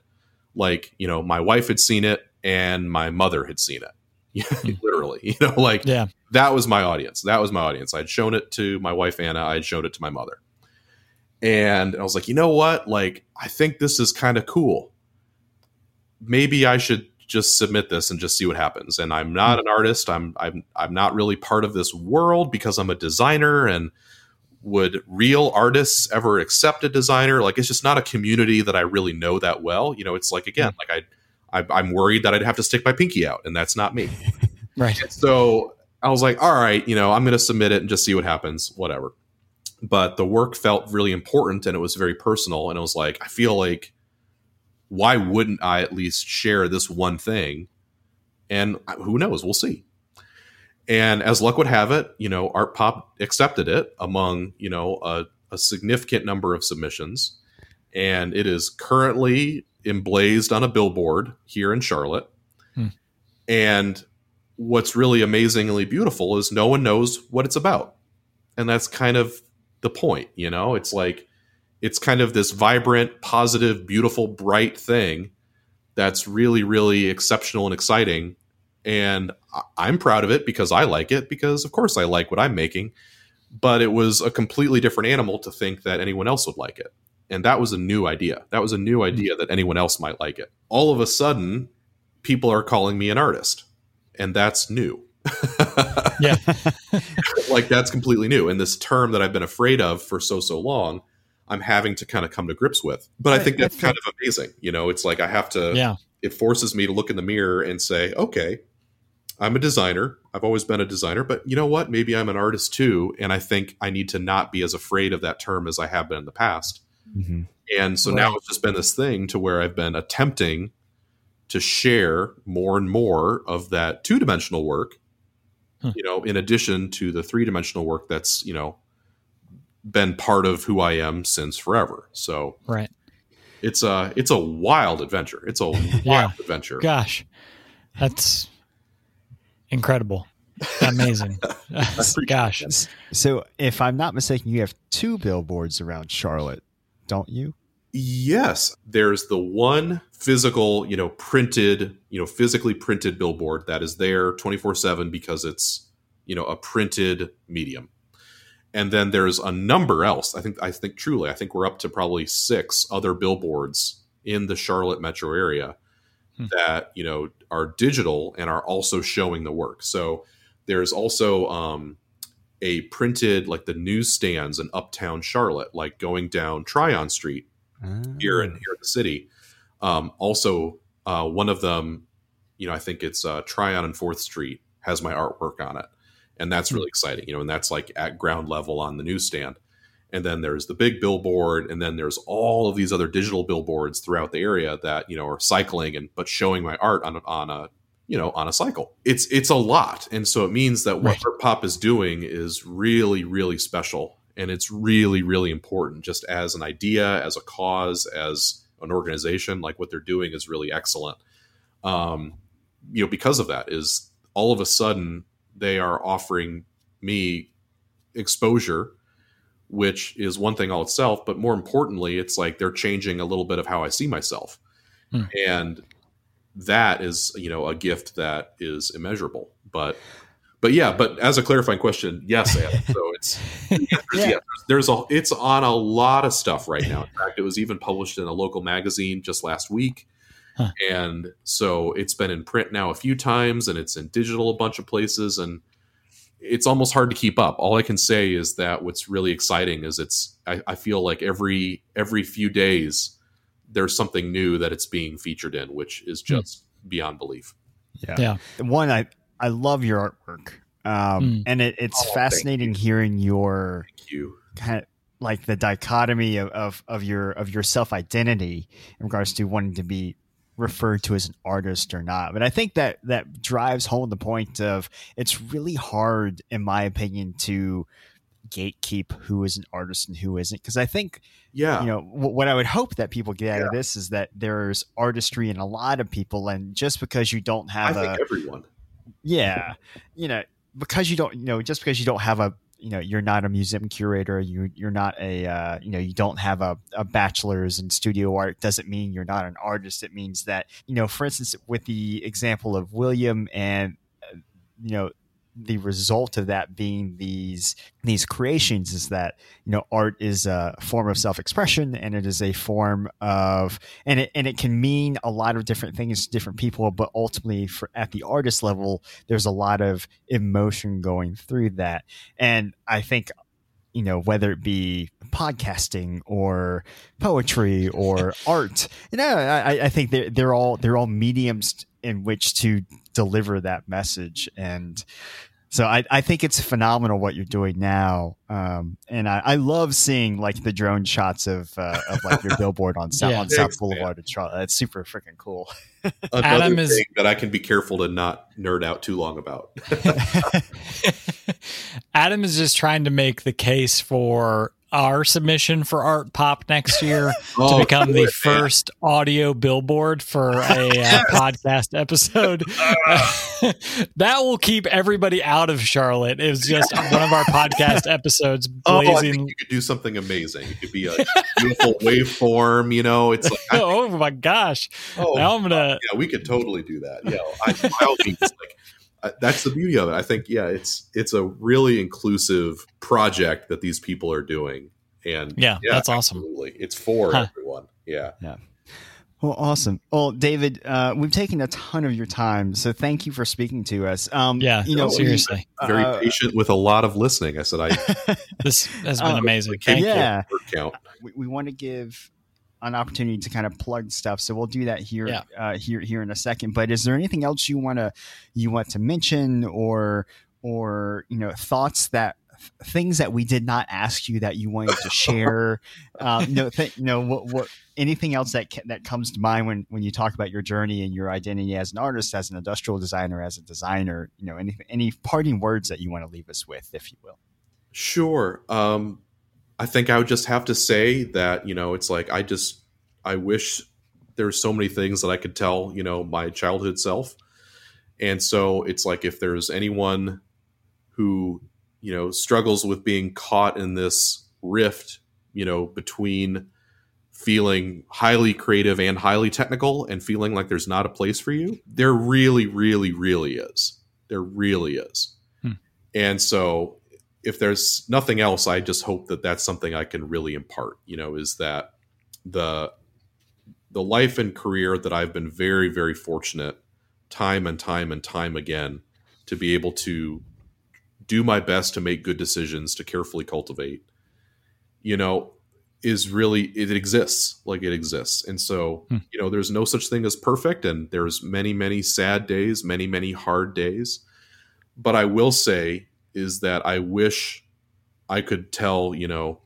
Like, you know, my wife had seen it and my mother had seen it. Hmm. Literally, you know, like yeah. that was my audience. That was my audience. I'd shown it to my wife Anna. I'd showed it to my mother, and I was like, you know what? Like, I think this is kind of cool. Maybe I should just submit this and just see what happens. And I'm not hmm. an artist. I'm I'm I'm not really part of this world because I'm a designer and would real artists ever accept a designer? Like it's just not a community that I really know that well. You know, it's like again, hmm. like I, I I'm worried that I'd have to stick my pinky out, and that's not me. right. So I was like, all right, you know, I'm going to submit it and just see what happens, whatever. But the work felt really important and it was very personal, and it was like I feel like why wouldn't I at least share this one thing? And who knows? We'll see. And as luck would have it, you know, Art Pop accepted it among, you know, a, a significant number of submissions. And it is currently emblazed on a billboard here in Charlotte. Hmm. And what's really amazingly beautiful is no one knows what it's about. And that's kind of the point, you know? It's like it's kind of this vibrant, positive, beautiful, bright thing that's really, really exceptional and exciting. And I'm proud of it because I like it, because of course I like what I'm making. But it was a completely different animal to think that anyone else would like it. And that was a new idea. That was a new hmm. idea that anyone else might like it. All of a sudden, people are calling me an artist. And that's new. yeah. like that's completely new. And this term that I've been afraid of for so, so long I'm having to kind of come to grips with. But I, I think that's kind of amazing. You know, it's like I have to, yeah. it forces me to look in the mirror and say, okay, I'm a designer. I've always been a designer, but you know what? Maybe I'm an artist too. And I think I need to not be as afraid of that term as I have been in the past. Mm-hmm. And so right. now it's just been this thing to where I've been attempting to share more and more of that two dimensional work, huh. you know, in addition to the three dimensional work that's, you know, been part of who I am since forever. So right, it's a it's a wild adventure. It's a wild yeah. adventure. Gosh, that's incredible, amazing. Gosh. So if I'm not mistaken, you have two billboards around Charlotte, don't you? Yes, there's the one physical, you know, printed, you know, physically printed billboard that is there 24/7 because it's, you know, a printed medium and then there's a number else. I think I think truly, I think we're up to probably six other billboards in the Charlotte metro area hmm. that you know are digital and are also showing the work. So there's also um, a printed like the newsstands in Uptown Charlotte, like going down Tryon Street here in ah. here in the city. Um, also, uh, one of them, you know, I think it's uh, Tryon and Fourth Street has my artwork on it and that's really hmm. exciting you know and that's like at ground level on the newsstand and then there's the big billboard and then there's all of these other digital billboards throughout the area that you know are cycling and but showing my art on a, on a you know on a cycle. It's it's a lot. And so it means that what right. pop is doing is really really special. And it's really really important just as an idea as a cause as an organization like what they're doing is really excellent. Um you know because of that is all of a sudden they are offering me exposure which is one thing all itself but more importantly it's like they're changing a little bit of how i see myself hmm. and that is you know a gift that is immeasurable but but yeah but as a clarifying question yes so it's yeah. yeah, there's a it's on a lot of stuff right now in fact it was even published in a local magazine just last week Huh. And so it's been in print now a few times and it's in digital a bunch of places. And it's almost hard to keep up. All I can say is that what's really exciting is it's I, I feel like every every few days there's something new that it's being featured in, which is Hmm. just beyond belief. Yeah. Yeah. One, I I love your artwork, um, Mm. and it, it's Oh, thank fascinating hearing your Thank you. kind of like the dichotomy of, of, of your of your self identity in regards to wanting to be referred to as an artist or not. But I think that that drives home the point of it's really hard, in my opinion, to gatekeep who is an artist and who isn't. Because I think Yeah. you know w- what I would hope that people get out of this is that there's artistry in a lot of people, and just because you don't have a think everyone. yeah you know because you don't you know just because you don't have a you know you're not a museum curator you you're not a uh, you know you don't have a, a bachelor's in studio art doesn't mean you're not an artist. It means that you know for instance with the example of william and uh, you know the result of that being these these creations is that you know art is a form of self-expression and it is a form of and it and it can mean a lot of different things to different people but ultimately for at the artist level there's a lot of emotion going through that. And i think you know whether it be podcasting or poetry or art you know i, I think they're, they're all they're all mediums in which to deliver that message and so I, I think it's phenomenal what you're doing now, um, and I, I love seeing like the drone shots of uh, of like your billboard on South Yeah. on South Boulevard in Charlotte. That's super freaking cool. Another Adam is- thing that I can be careful to not nerd out too long about. Adam is just trying to make the case for our submission for Art Pop next year Oh, to become the first audio billboard for a uh, podcast episode. that will keep everybody out of Charlotte. It was just one of our podcast episodes Oh, I think you could do something amazing. It could be a beautiful waveform. You know, it's like, I- oh my gosh! oh, now I'm gonna. yeah, we could totally do that. Yeah, I, by all means, like that's the beauty of it. I think, yeah, it's it's a really inclusive project that these people are doing, and Yeah, that's awesome. It's for Huh. everyone. Yeah, yeah. Well, awesome. Well, David, uh, we've taken a ton of your time, so thank you for speaking to us. Um, Yeah, you know, seriously, very uh, patient with a lot of listening. I said I this has been Uh, amazing. Thank. Yeah. count. we, we want to give an opportunity to kind of plug stuff so we'll do that here Yeah. uh, here here in a second but is there anything else you want to you want to mention or or you know thoughts that things that we did not ask you that you wanted to share um, you know th- you know what, what anything else that ca- that comes to mind when when you talk about your journey and your identity as an artist as an industrial designer as a designer you know any any parting words that you want to leave us with if you will Sure. Um, I think I would just have to say that, you know, it's like I just I wish there's so many things that I could tell, you know, my childhood self. And so it's like if there's anyone who, you know, struggles with being caught in this rift, you know, between feeling highly creative and highly technical and feeling like there's not a place for you, there really, really, really is. There really is. Hmm. And so if there's nothing else, I just hope that that's something I can really impart. You know, is that the the life and career that I've been very, very fortunate, time and time and time again, to be able to do my best to make good decisions, to carefully cultivate. You know, is really it exists like it exists, and so Hmm. you know, there's no such thing as perfect, and there's many, many sad days, many, many hard days. But I will say is that I wish I could tell, you know,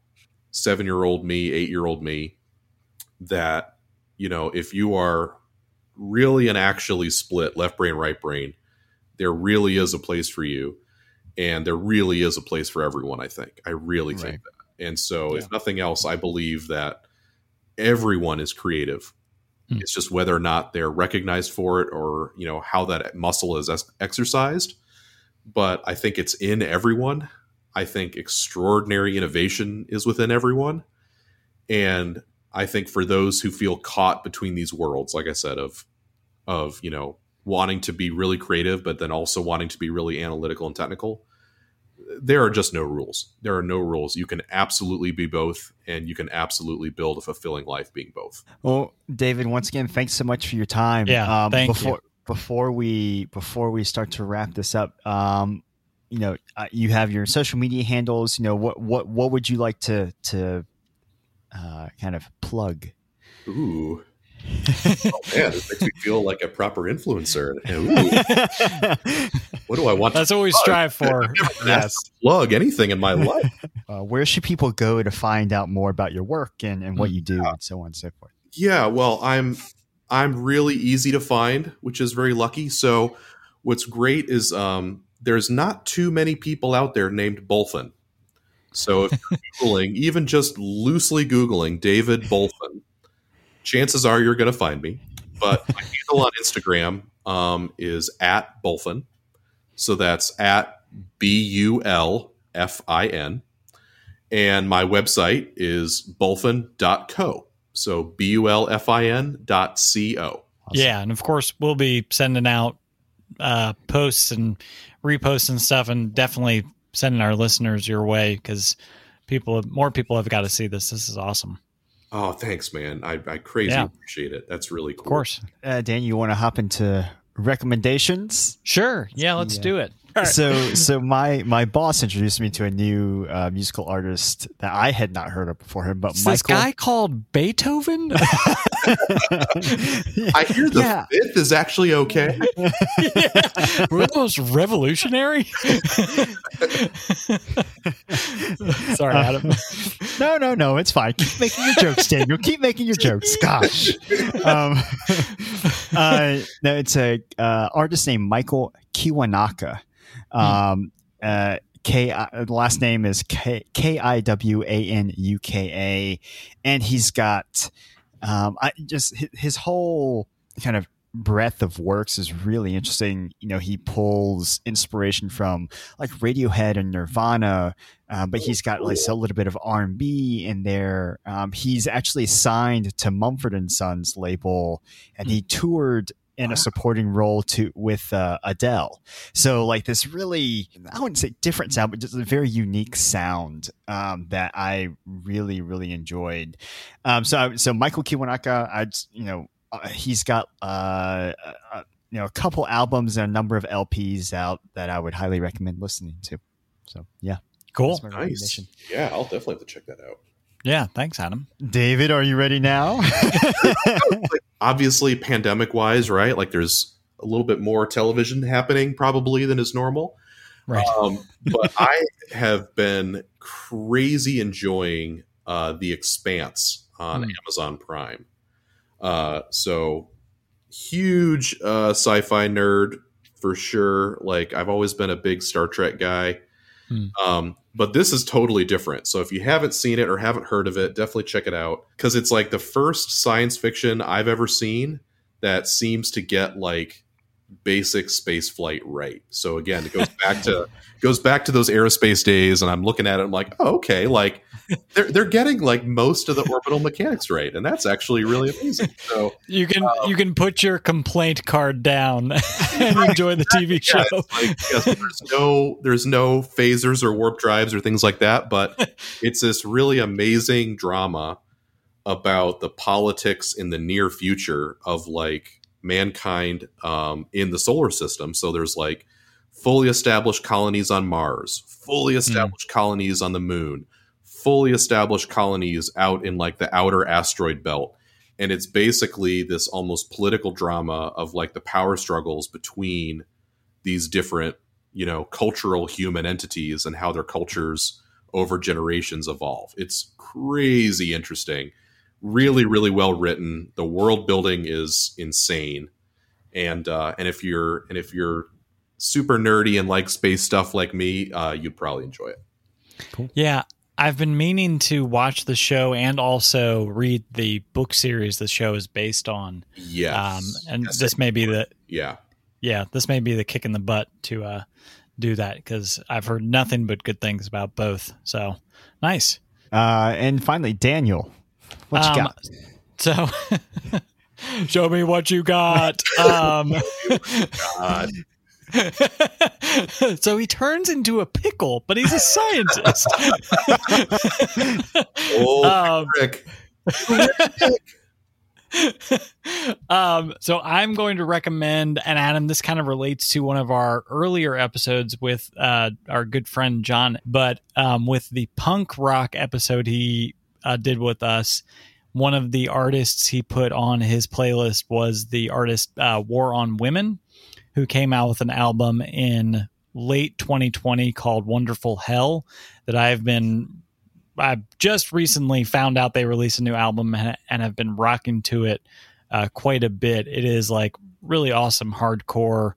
seven year old me, eight year old me, that, you know, if you are really and actually split left brain, right brain, there really is a place for you. And there really is a place for everyone, I think. I really Right. think that. And so, Yeah. if nothing else, I believe that everyone is creative. Hmm. It's just whether or not they're recognized for it or, you know, how that muscle is ex- exercised but I think it's in everyone. I think extraordinary innovation is within everyone. And I think for those who feel caught between these worlds, like I said, of of, you know, wanting to be really creative, but then also wanting to be really analytical and technical, there are just no rules. There are no rules. You can absolutely be both, and you can absolutely build a fulfilling life being both. Well, David, once again, thanks so much for your time. Yeah, um, thank before, you. Before we before we start to wrap this up, um, you know, uh, you have your social media handles. You know, what what what would you like to to uh, kind of plug? Ooh. oh man, this makes me feel like a proper influencer. Ooh. what do I want? That's what we strive for. yes. plug anything in my life. Uh, where should people go to find out more about your work and, and what you do and so on and so forth? Yeah, well, I'm I'm really easy to find, which is very lucky. So, what's great is um, there's not too many people out there named Bulfin. So if you're googling, even just loosely googling David Bulfin chances are you're going to find me. But my handle on Instagram um, is at Bulfin. So that's at B U L F I N. And my website is bulfin.co. So B U L F I N dot C O. Awesome. Yeah. And of course, we'll be sending out uh, posts and reposts and stuff, and definitely sending our listeners your way because people, more people have got to see this. This is awesome. Oh, thanks, man. I, I crazy yeah. appreciate it. That's really cool. Of course. Uh, Dan, you want to hop into recommendations? Sure. Yeah, let's yeah. do it. Right. So, so my my boss introduced me to a new uh, musical artist that I had not heard of before him. But Is Michael, this guy called Beethoven. I hear the yeah. fifth is actually okay. yeah. We're the most revolutionary. Sorry, Adam. Uh, no, no, no. It's fine. Keep making your jokes, Daniel. Keep making your jokes. Gosh. Um, uh, no, it's a uh, artist named Michael Kiwanuka. Um, uh, K. Uh, the last name is K K I W A N U K A, and he's got um, I just his whole kind of breadth of works is really interesting. You know, he pulls inspiration from like Radiohead and Nirvana, uh, but he's got like a little bit of R and B in there. Um, he's actually signed to Mumford and Sons label, and he toured in a supporting role to with uh, Adele. So like this really, I wouldn't say different sound, but just a very unique sound um, that I really really enjoyed. Um, so so Michael Kiwanuka, I you know uh, he's got uh, uh, you know a couple albums and a number of LPs out that I would highly recommend listening to. So yeah, cool, nice. Yeah, I'll definitely have to check that out. Yeah, thanks, Adam. David, are you ready now? Obviously, pandemic wise, right? Like there's a little bit more television happening probably than is normal. Right. Um, but I have been crazy enjoying uh, The Expanse on mm. Amazon Prime. Uh, so huge uh, sci-fi nerd for sure. Like I've always been a big Star Trek guy. Hmm. Um, but this is totally different. So if you haven't seen it or haven't heard of it, definitely check it out because it's like the first science fiction I've ever seen that seems to get like basic space flight right. So again, it goes back to goes back to those aerospace days, and I'm looking at it. I'm like, oh, okay, like they're they're getting like most of the orbital mechanics right, and that's actually really amazing. So you can um, you can put your complaint card down and enjoy the TV show. Like, yes, there's no there's no phasers or warp drives or things like that, but it's this really amazing drama about the politics in the near future of like mankind um, in the solar system. So there's like fully established colonies on Mars, fully hmm. established mm. colonies on the moon, fully established colonies out in like the outer asteroid belt. And it's basically this almost political drama of like the power struggles between these different, you know, cultural human entities and how their cultures over generations evolve. It's crazy interesting. Really really well written. The world building is insane. And uh and if you're and if you're super nerdy and like space stuff like me uh you'd probably enjoy it. Cool. Yeah i've been meaning to watch the show and also read the book series the show is based on. Yes. Um and yes, this may be the yeah. Yeah this may be the kick in the butt to uh do that because i've heard nothing but good things about both. So nice. Uh and finally daniel what you um, got? So, show me what you got. Um, so he turns into a pickle, but he's a scientist. oh, um, Rick. um, so I'm going to recommend, and Adam, this kind of relates to one of our earlier episodes with uh, our good friend John, but um, with the punk rock episode he uh, did with us. One of the artists he put on his playlist was the artist uh, War on Women, who came out with an album in late 2020 called Wonderful Hell that I've been I just recently found out they released a new album and, and have been rocking to it uh, quite a bit. It is like really awesome hardcore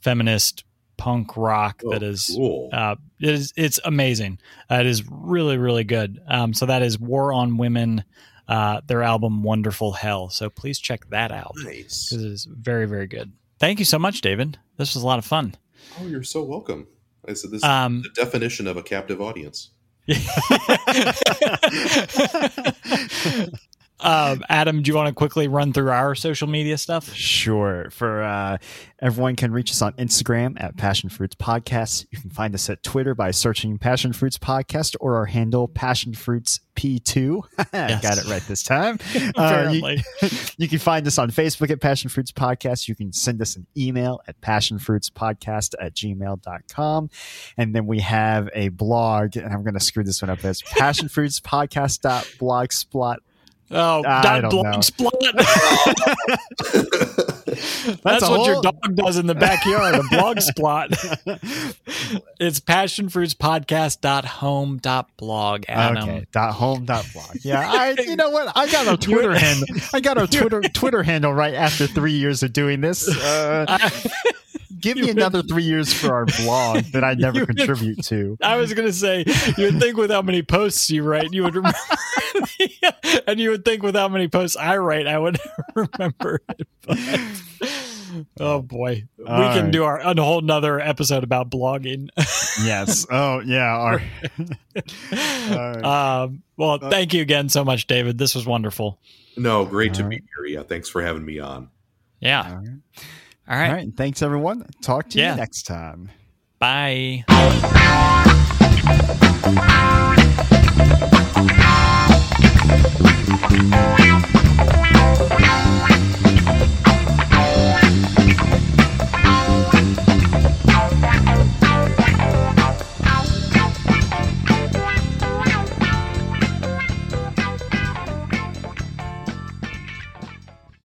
feminist punk rock Oh, that is cool. uh, it is it's amazing. Uh, it is really really good. Um, so that is War on Women, uh, their album Wonderful Hell. So please check that out nice. because it is very very good. Thank you so much, David. This was a lot of fun. Oh, you're so welcome. I said this Um, is the definition of a captive audience. um, Adam, do you want to quickly run through our social media stuff? Sure. For uh, everyone can reach us on Instagram at Passion Fruits Podcast. You can find us at Twitter by searching Passion Fruits Podcast or our handle Passion Fruits P2. Yes. Got it right this time. Uh, you, you can find us on Facebook at Passion Fruits Podcast. You can send us an email at passionfruitspodcast at gmail.com. And then we have a blog, and I'm going to screw this one up. It's passionfruitspodcast.blogspot. Oh, I dot don't blog know. splat. That's, a what your dog does in the backyard, a blog spot. it's passionfruitspodcast.home.blog, Adam. Okay. Dot home dot blog. Yeah, I you know what? I got a Twitter handle. I got our Twitter Twitter handle right after three years of doing this. Uh, give me another three years for our blog that I never would- contribute to. I was going to say, you would think with how many posts you write, you would remember. and you would think with how many posts I write, I would remember it. But- oh, boy. we All can right. do our a whole nother episode about blogging. Yes. Oh yeah. Our, right. um, well, thank you again so much, David. This was wonderful. no, great to meet be here. Yeah, thanks for having me on. Yeah. all right. All All right. right. Thanks everyone. Talk to Yeah. you next time. Bye. Thank